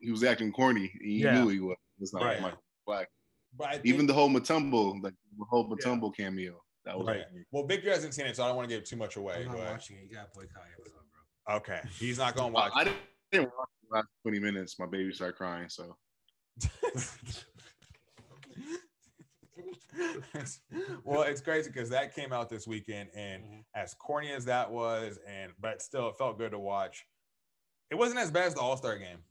He was acting corny. He Yeah. knew he was. It's not Right. like Michael Black. but I think, Even the whole Matumbo, like the whole Matumbo cameo. That was right. Well, Victor hasn't seen it, so I don't want to give too much away. I'm not But watching it. You gotta boycott Amazon, bro. okay, he's not going to Well, watch. I didn't, didn't watch the last 20 minutes. My baby started crying. So well, it's crazy because that came out this weekend, and Mhm. as corny as that was, and but still, it felt good to watch. It wasn't as bad as the All Star game.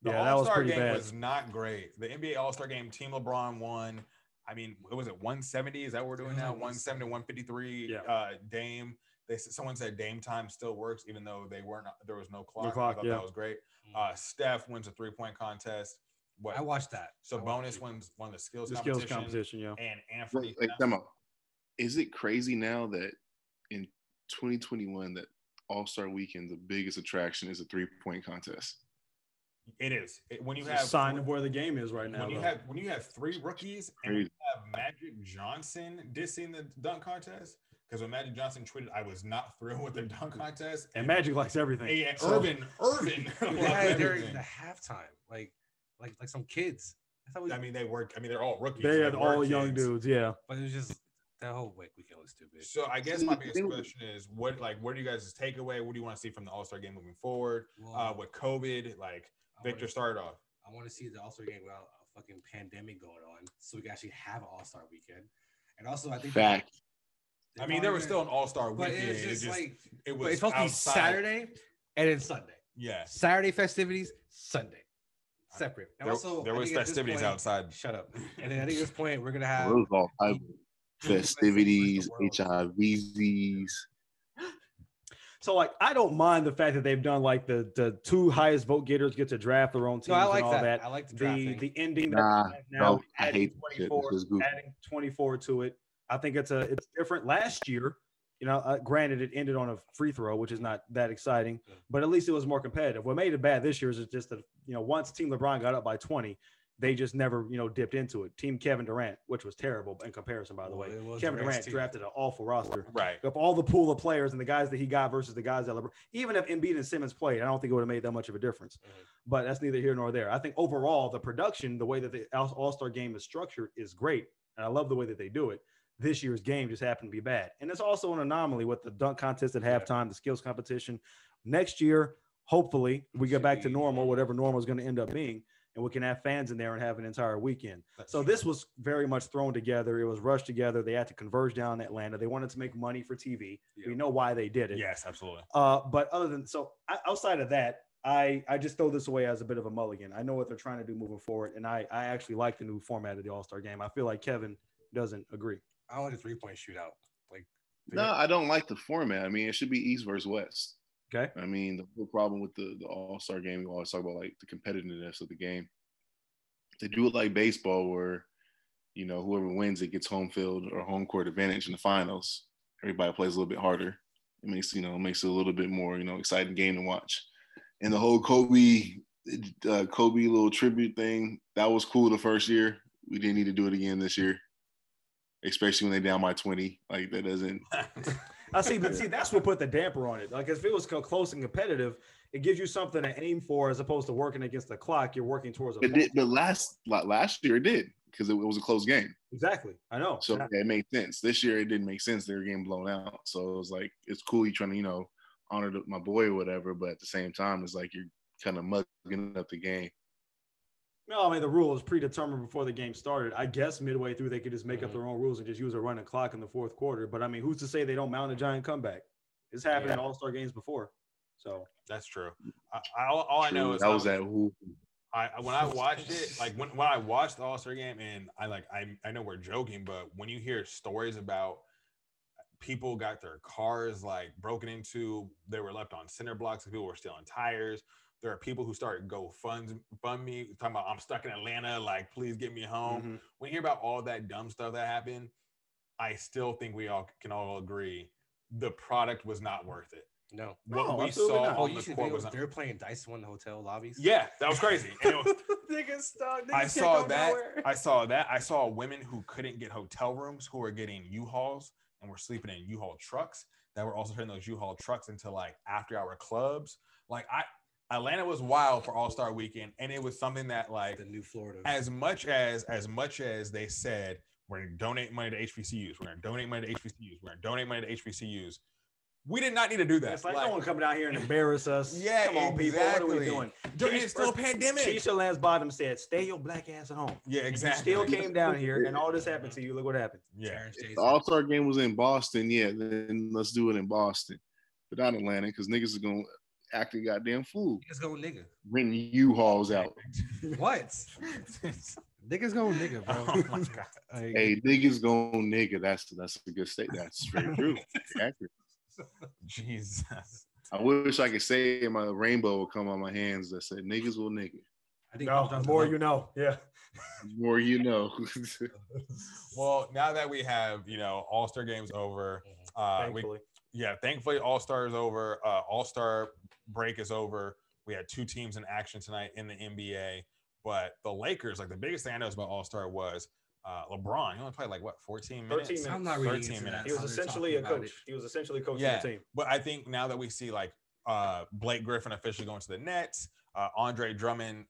The Yeah, that was All Star pretty game bad. was not great. The NBA All Star game, Team LeBron won. I mean, what was it 170? Is that what we're doing now? 170, 153. Yeah. Uh, Dame. They said someone said Dame time still works, even though they weren't. There was no clock. clock, I thought yeah. that was great. Uh, Steph wins a three point contest. What? I watched that. so bonus it. wins won the skills The competition. skills competition, yeah. And Anthony. wait, wait, time. Is it crazy now that in 2021 that All Star Weekend the biggest attraction is a three point contest? It is It- when you It's a sign of where the game is right now. when you though. have when you have three rookies and you have Magic Johnson dissing the dunk contest because when Magic Johnson tweeted, I was not thrilled with the dunk contest, and Magic likes everything. Hey, and So- Earvin, Earvin, They loved had during the halftime, like, like, like some kids. I thought we, I mean, they work. I mean, they're all rookies. They so are they all were young kids. dudes, yeah. but it was just that whole week weekend was stupid. So I guess my biggest question is, what like, what do you guys' takeaway? What do you want to see from the All Star game moving forward? Uh, with COVID, like I wanna- Victor started off. I want to see the All Star game without a fucking pandemic going on, so we can actually have an All Star weekend. And also, I think they- Fact. they I mean, there was still an All Star weekend. it's It just, just, like it was it's supposed to be. Saturday and then Sunday. Yeah, Saturday festivities, Sunday, separate. And there, also, there was think at this festivities point- outside. Shut up. And then I think at this point we're gonna have all type of festivities, HIVs. So like I don't mind the fact that they've done like the the two highest vote getters get to draft their own teams No, I like and all that. that. I like the The the ending that Nah, we now no, I adding hate that 24, This is goofy. adding 24 to it. I think it's a it's different. Last year, you know, uh, granted it ended on a free throw, which is not that exciting, but at least it was more competitive. What made it bad this year is it's just that you know once Team LeBron got up by 20, they just never you know dipped into it. Team Kevin Durant, which was terrible in comparison, by the Well, way. Kevin Durant's Durant team. drafted an awful roster Right. Up all the pool of players and the guys that he got versus the guys that LeBron, even if Embiid and Simmons played, I don't think it would have made that much of a difference. Mhm. But that's neither here nor there. I think overall, the production, the way that the All Star game is structured, is great, and I love the way that they do it. This year's game just happened to be bad, and it's also an anomaly with the dunk contest at Yeah. halftime, the skills competition. Next year, hopefully, we get back to normal. whatever normal is going to end up being, and we can have fans in there and have an entire weekend. That's So true. this was very much thrown together. It was rushed together. They had to converge down in Atlanta. They wanted to make money for TV. We know why they did it. Yes, absolutely. Uh, but other than so, outside of that, I I just throw this away as a bit of a mulligan. I know what they're trying to do moving forward, and I I actually like the new format of the All Star game. I feel like Kevin doesn't agree. I don't like a three point shootout. Like No, I don't like the format. I mean, it should be East versus West. Okay. I mean, the whole problem with the, the All Star game, we always talk about like the competitiveness of the game. They do it like baseball, where you know whoever wins it gets home field or home court advantage in the finals. Everybody plays a little bit harder. It makes you know it makes it a little bit more you know exciting game to watch. And the whole Kobe uh, Kobe little tribute thing that was cool the first year. We didn't need to do it again this year. especially when they're down by 20. Like that doesn't. I see, but see, that's what put the damper on it. Like if it was close and competitive, it gives you something to aim for as opposed to working against the clock. You're working towards a It did, but last last year it did because it, it was a close game. exactly. I know. So yeah, it made sense. This year it didn't make sense. They were getting blown out. So it was like it's cool you trying to you know honor my boy or whatever, but at the same time it's like you're kind of mugging up the game. No, I mean the rule is predetermined before the game started. I guess midway through they could just make up Mhm. their own rules and just use a running clock in the fourth quarter. But I mean, who's to say they don't mount a giant comeback? It's happened in All Star games before. So That's true. I, I, all, all I know is that I was that who I when I watched it, like when, when I watched the All Star game, and I like I I know we're joking, but when you hear stories about people got their cars like broken into, they were left on cinder blocks, and people were stealing tires. There are people who started go fund fund me talking about I'm stuck in Atlanta, like please get me home. mhm. When you hear about all that dumb stuff that happened, I still think we all can all agree the product was not worth it. No. What No, we saw not. Oh, on you the should court be. was not, They were playing dice in one of the hotel lobbies. yeah, that was crazy. And it was, niggas stuck. I saw that. nowhere. I saw that. I saw women who couldn't get hotel rooms who were getting U-Hauls and were sleeping in U-Haul trucks that were also turning those U-Haul trucks into like after hour clubs. Like I Atlanta was wild for All-Star weekend and it was something that like The new Florida. as much as as much as they said we're going to donate money to HBCUs, we're going to donate money to HBCUs, we're going to donate money to HBCUs. We did not need to do that. It's like, Like, no one coming out here and embarrass us. Yeah, come on, people. What are we doing? during- Keisha- it's still a pandemic. Keisha Lance Bottom said, "Stay your black ass at home." yeah, You exactly. still came down here, and all this happened to you. Look what happened. Yeah. The All Star game was in Boston, yeah, then let's do it in Boston, but not Atlanta because niggas is gonna act a goddamn fool, Niggas go nigga. renting U-Hauls out. What? Niggas go nigga, bro. Oh my God. Like, Hey, niggas go nigga. That's that's a good state. That's very true. Accurate. Jesus. I wish I could say my rainbow would come on my hands that said niggas will nigga. I think No, John's the more the you know. Yeah. The More you know. Well, now that we have, you know, All Star games over, uh, we, Thankfully. Yeah, thankfully All Star is over. Uh, All Star break is over. We had two teams in action tonight in the NBA, but the Lakers, like the biggest thing I noticed about All Star was uh, LeBron. He only played like what, 14 minutes? 13 minutes. I'm not really 13 into minutes. He was essentially a coach. it. He was essentially coaching Yeah. the team. But I think now that we see like uh, Blake Griffin officially going to the Nets, uh, Andre Drummond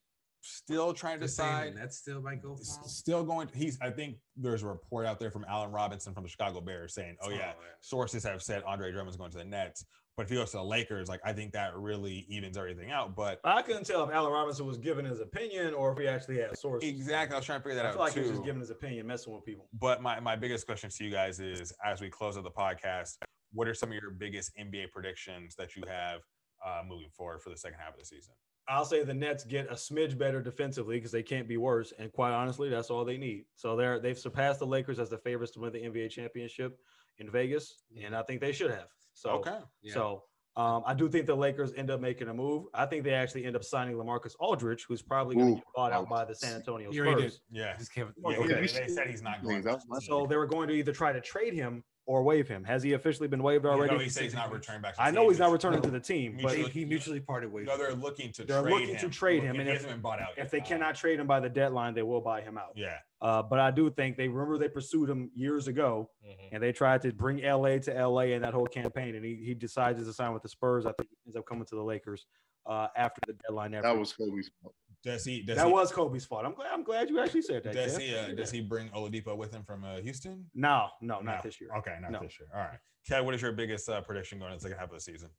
still trying to Just saying decide. the Nets still might go. s- Still going. He's. I think there's a report out there from Allen Robinson from the Chicago Bears saying, "Oh yeah, oh, sources have said Andre Drummond's going to the Nets." But if he goes to the Lakers, like I think that really evens everything out. But I couldn't tell if Allen Robinson was giving his opinion or if he actually had sources. exactly, I was trying to figure that I out feel like he was just giving his opinion, messing with people. but my my biggest question to you guys is, as we close out the podcast, what are some of your biggest NBA predictions that you have uh, moving forward for the second half of the season? I'll say the Nets get a smidge better defensively because they can't be worse. And quite honestly, that's all they need. So they're they've surpassed the Lakers as the favorites to win the NBA championship in Vegas, and I think they should have. So okay. Yeah. so um, I do think the Lakers end up making a move. I think they actually end up signing Lamarcus Aldridge, who's probably going to Ooh, get bought out by the San Antonio Spurs. Yeah. Just can't. Yeah, Okay. they, they said he's not going. That was my So they were going to either try to trade him or waive him. Has he officially been waived already? No, he said he's not returning back. to I know he's not returning No. to the team, but too. He, he mutually parted ways. No, they're looking to They're trade looking him. to trade him, and if- hasn't been bought out. if yet. they cannot trade him by the deadline, they will buy him out. yeah, Uh, but I do think they remember they pursued him years ago, Mhm. and they tried to bring LA to LA in that whole campaign, and he, he decides to sign with the Spurs. I think he ends up coming to the Lakers uh, after the deadline. That was Kobe's fault. Does he? Does that he, was Kobe's fault. I'm glad. I'm glad you actually said that. Does Jeff. he? Uh, does he bring Oladipo with him from uh, Houston? No, no, not No. this year. Okay, not No. this year. All right, Ted. What is your biggest uh, prediction going into the second half of the season?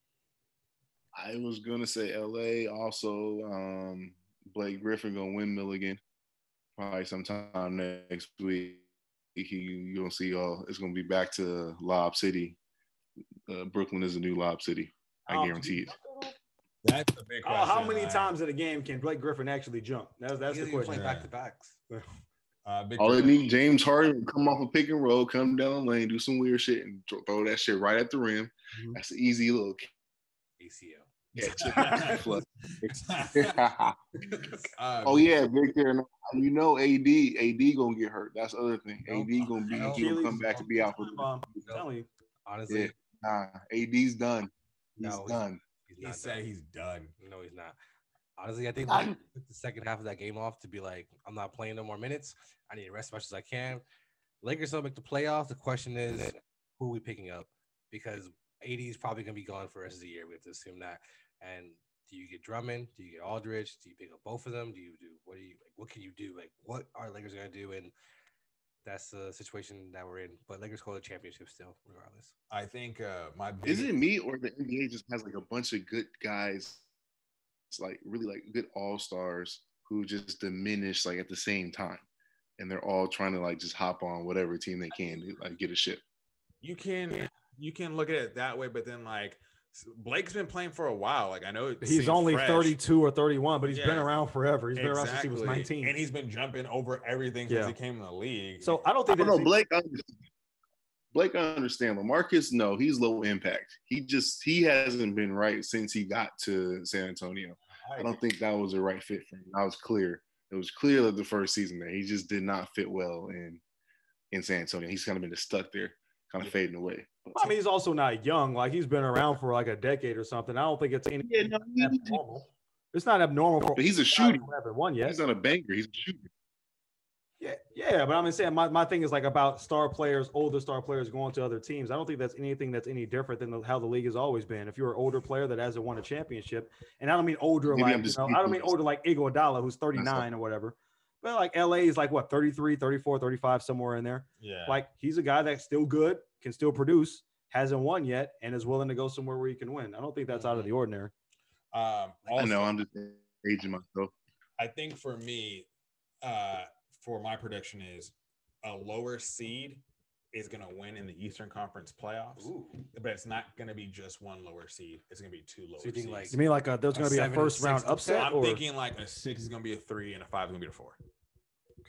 I was gonna say LA. Also, um, Blake Griffin gonna win Milligan probably sometime next week. He, you gonna see all. It's gonna be back to Lob City. Uh, Brooklyn is a new Lob City. I Um, guarantee it. That's the big Oh, question. how many uh, times in a game can Blake Griffin actually jump? That's that's He the question. play back to backs. Uh, All they need, James Harden, will come off a pick and roll, come down the lane, do some weird shit, and throw- throw that shit right at the rim. Mhm. That's an easy little ACL. catch. Uh, oh yeah, Victor. You know, AD, AD gonna get hurt. That's the other thing. Nope. AD gonna be, Nope. he gonna come back to be out for. Um, I'm telling you. Honestly, Yeah. Nah, AD's done. He's No, he's- done. He's He said done. he's done. No, he's not. Honestly, I think like, the second half of that game off to be like, I'm not playing no more minutes. I need to rest as much as I can. Lakers don't make the playoffs. The question is, who are we picking up? Because AD is probably gonna be gone for the rest of the year. We have to assume that. And do you get Drummond? Do you get Aldridge? Do you pick up both of them? Do you do what do you like? What can you do? Like, what are Lakers gonna do? And that's the situation that we're in. But Lakers hold the championship still, regardless. I think uh, my Is it me or the NBA just has like a bunch of good guys, it's like really like good all stars who just diminish like at the same time, and they're all trying to like just hop on whatever team they can to like get a ship. you can you can look at it that way, but then like Blake's been playing for a while. Like I know it He's only fresh. 32 or 31, but he's been around forever. He's been around since he was 19. and he's been jumping over everything since Yeah. he came in the league. so I don't I think don't know, Blake. I understand. Blake, I understand. Lamarcus, no, he's low impact. He just he hasn't been right since he got to San Antonio. I don't think that was the right fit for him. I was clear. It was clear that the first season there, he just did not fit well in in San Antonio. He's kind of been stuck there, kind of fading away. But- I mean, he's also not young. Like he's been around for like a decade or something. I don't think it's any yeah, no, abnormal. It's not abnormal for but he's a shooter. who haven't won yet. He's not a banger. He's a shooter. Yeah, yeah, but I'm saying my, my thing is like about star players, older star players going to other teams. I don't think that's anything that's any different than the, how the league has always been. If you're an older player that hasn't won a championship, and I don't mean older Maybe like I'm you know, I don't mean older like Iguodala who's 39 or whatever, but like LA is like what 33, 34, 35 somewhere in there. yeah. Like he's a guy that's still good, can still produce, hasn't won yet, and is willing to go somewhere where he can win. I don't think that's out of the ordinary. um, I know. I'm just aging myself. I think for me, uh, for my prediction is a lower seed is going to win in the Eastern Conference playoffs, but it's not going to be just one lower seed. It's going to be two lower So you think, seeds. like, You mean like uh, a, there's going to be a first round upset? upset? I'm or? thinking like a six is going to be a three and a five is going to be a four.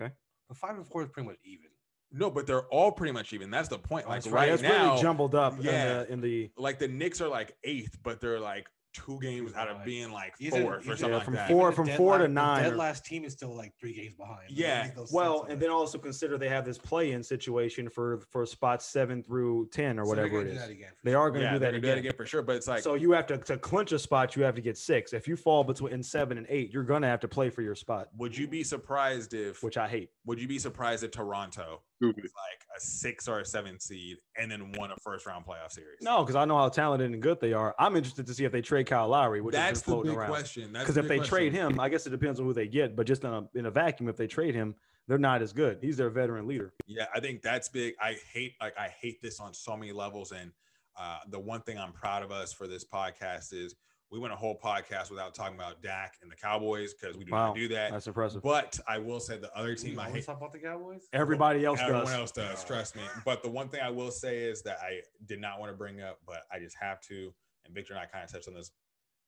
Okay, The five and four is pretty much even. No, but they're all pretty much even. That's the point. Like That's right It's now, really jumbled up yeah. in, the, in the like the Knicks are like eighth, but they're like two games out of Like, being like even- fourth or something Yeah, like from that. four- from dead four to nine Dead or- last team is still like three games behind. Yeah. makes no sense Well, and it. then also consider they have this play-in situation for for spots seven through ten or So they're whatever gonna do that again They sure. are going to yeah, do that gonna do again. for sure. But it's like so you have to to clinch a spot, you have to get six. If you fall between seven and eight, you're going to have to play for your spot, would you be surprised if which I hate. would you be surprised if Toronto Stupid. like a six or a seven seed and then won a first round playoff series? No, because I know how talented and good they are. I'm interested to see if they trade Kyle Lowry, which that's been the floating big around. question. Because the if they trade him, I guess it depends on who they get. But just in a in a vacuum, if they trade him, they're not as good. He's their veteran leader. Yeah, I think that's big. I hate like I hate this on so many levels. And uh, the one thing I'm proud of us for this podcast is we went a whole podcast without talking about Dak and the Cowboys because we do Wow, not do that. That's impressive. But I will say the other We team I hate. talk about the Cowboys. Everybody else Everyone does. else does, trust me. But the one thing I will say is that I did not want to bring up, but I just have to. And Victor and I kind of touched on this.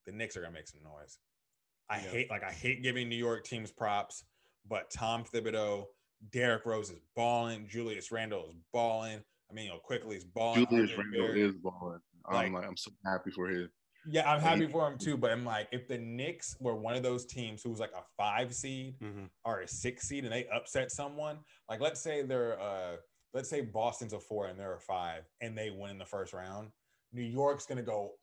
The Knicks are gonna make some noise. I Yeah. hate like I hate giving New York teams props, but Tom Thibodeau, Derrick Rose is balling, Julius Randle is balling. I mean, you know, Quickley is balling. Julius RJ Randle is balling. I'm Like- like, I'm so happy for him. Yeah, I'm happy for him too. But I'm like, if the Knicks were one of those teams who was like a five seed Mhm. or a six seed and they upset someone, like let's say they're uh let's say Boston's a four and they're a five and they win in the first round, New York's gonna go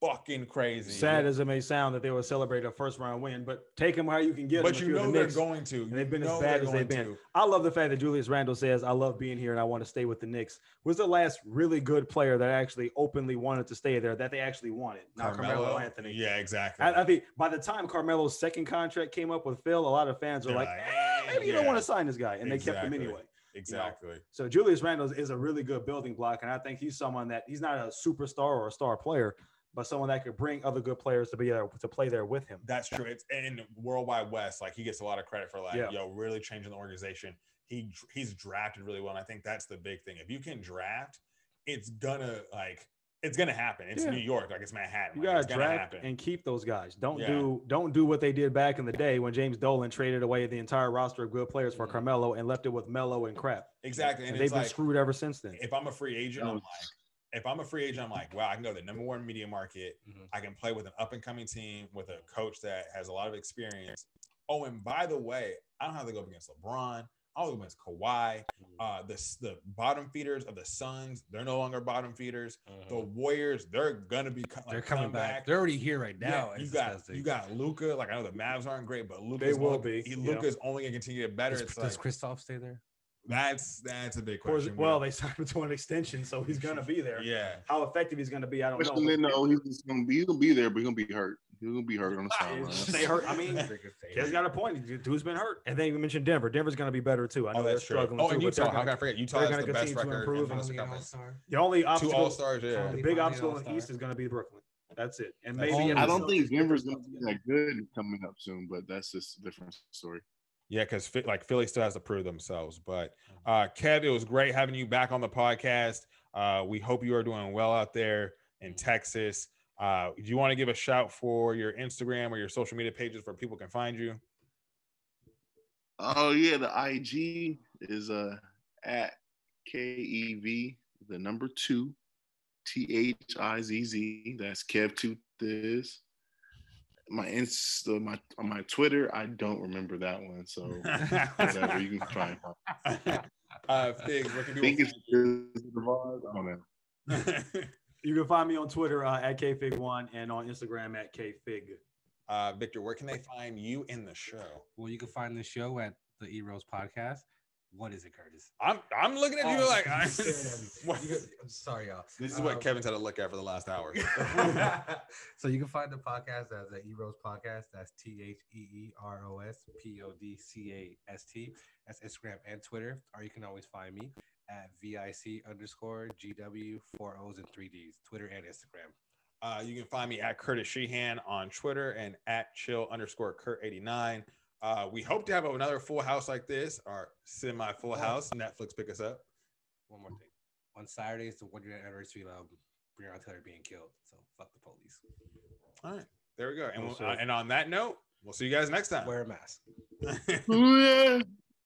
fucking crazy. Sad as it may sound that they will celebrate a first round win, but take them how you can get but them. if you you're the know they're Knicks. going to. and they've been You as bad as they've been. to. I love the fact that Julius Randle says, I love being here and I want to stay with the Knicks. Was the last really good player that actually openly wanted to stay there that they actually wanted, not Carmelo, Anthony. Yeah, exactly. I, I think by the time Carmelo's second contract came up with Phil, a lot of fans were like, like, "Eh, maybe you don't want to sign this guy. And they kept him Exactly. anyway. exactly. So Julius Randle is a really good building block. And I think he's someone that he's not a superstar or a star player, but someone that could bring other good players to be there to play there with him. That's true. It's in World Wide Wes. Like he gets a lot of credit for like, Yeah. yo, really changing the organization. He he's drafted really well, and I think that's the big thing. If you can draft, it's gonna like it's gonna happen. It's Yeah. New York, like it's Manhattan. You like, gotta it's draft happen. and keep those guys. Don't Yeah. do don't do what they did back in the day when James Dolan traded away the entire roster of good players for Mhm. Carmelo and left it with Melo and crap. exactly, and, And, it's they've been screwed ever since then. if I'm a free agent, I'm like, if I'm a free agent, I'm like, wow, I can go to the number one media market. Mhm. I can play with an up and coming team with a coach that has a lot of experience. Oh, and by the way, I don't have to go up against LeBron. I'll go against Kawhi. Uh, the the bottom feeders of the Suns, they're no longer bottom feeders. The Mhm. Warriors, they're gonna be co- They're coming come back. They're already here right Yeah, now. you got you got Luka. Like I know the Mavs aren't great, but Luka They will be, yeah. Luka's only gonna continue to get better. Does, It's does like, Kristaps stay there? That's that's a big Of course, question. well, they signed him to an extension, so he's gonna be there. yeah. How effective he's gonna be, I don't know. Especially but no, he's just gonna be he's gonna be there, but he's gonna be hurt. He's gonna be hurt on the sideline. Stay hurt. I mean, Kev's got a point. Dude- Dude's been hurt, and then you mentioned Denver. Denver's gonna be better too. I oh, know Oh, they're that's true. struggling. Oh, too, and but they're Utah. How gonna- can I forget? Utah they're gonna the best continue to record improve in and the Only an conference. all-star. The only Two obstacle, All Stars. Yeah. The big Probably obstacle in the. East is gonna be Brooklyn. That's it. And That's maybe I don't think Denver's gonna be that good coming up soon, but that's just a different story. Yeah, because like Philly still has to prove themselves. But uh, Kev, it was great having you back on the podcast. Uh, we hope you are doing well out there in Texas. Uh, do you want to give a shout for your Instagram or your social media pages where people can find you? Oh yeah, the IG is uh at K E V the number two T H I Z Z. That's Kev Tooth is. My Insta, my on my Twitter, I don't remember that one, so whatever you can try and find. uh, Figs, where can I think people it's the Vaz. I don't know. you? You can find me on Twitter uh, at kfig1 and on Instagram at kfig. uh, Victor, where can they find you in the show? Well, you can find the show at the E Rose Podcast. What is it, Curtis? I'm I'm looking at you Oh, like I, staring at me. What- You can- I'm sorry, y'all. this is what Um, Kevin's had to look at for the last hour. so you can find the podcast as the Eros Podcast. That's T H E E R O S P O D C A S T. That's Instagram and Twitter. Or you can always find me at VIC underscore GW four O's and three D's, Twitter and Instagram. Uh, you can find me at Curtis Sheehan on Twitter and at chill underscore Kurt 89. Uh, we hope to have another full house like this or semi full house. Netflix pick us up. One more thing. On Saturday is the one year anniversary of Breonna Taylor being killed. So fuck the police. All right, there we go. And, Well we'll, uh, and on that note, we'll see you guys next time. Wear a mask. Yeah.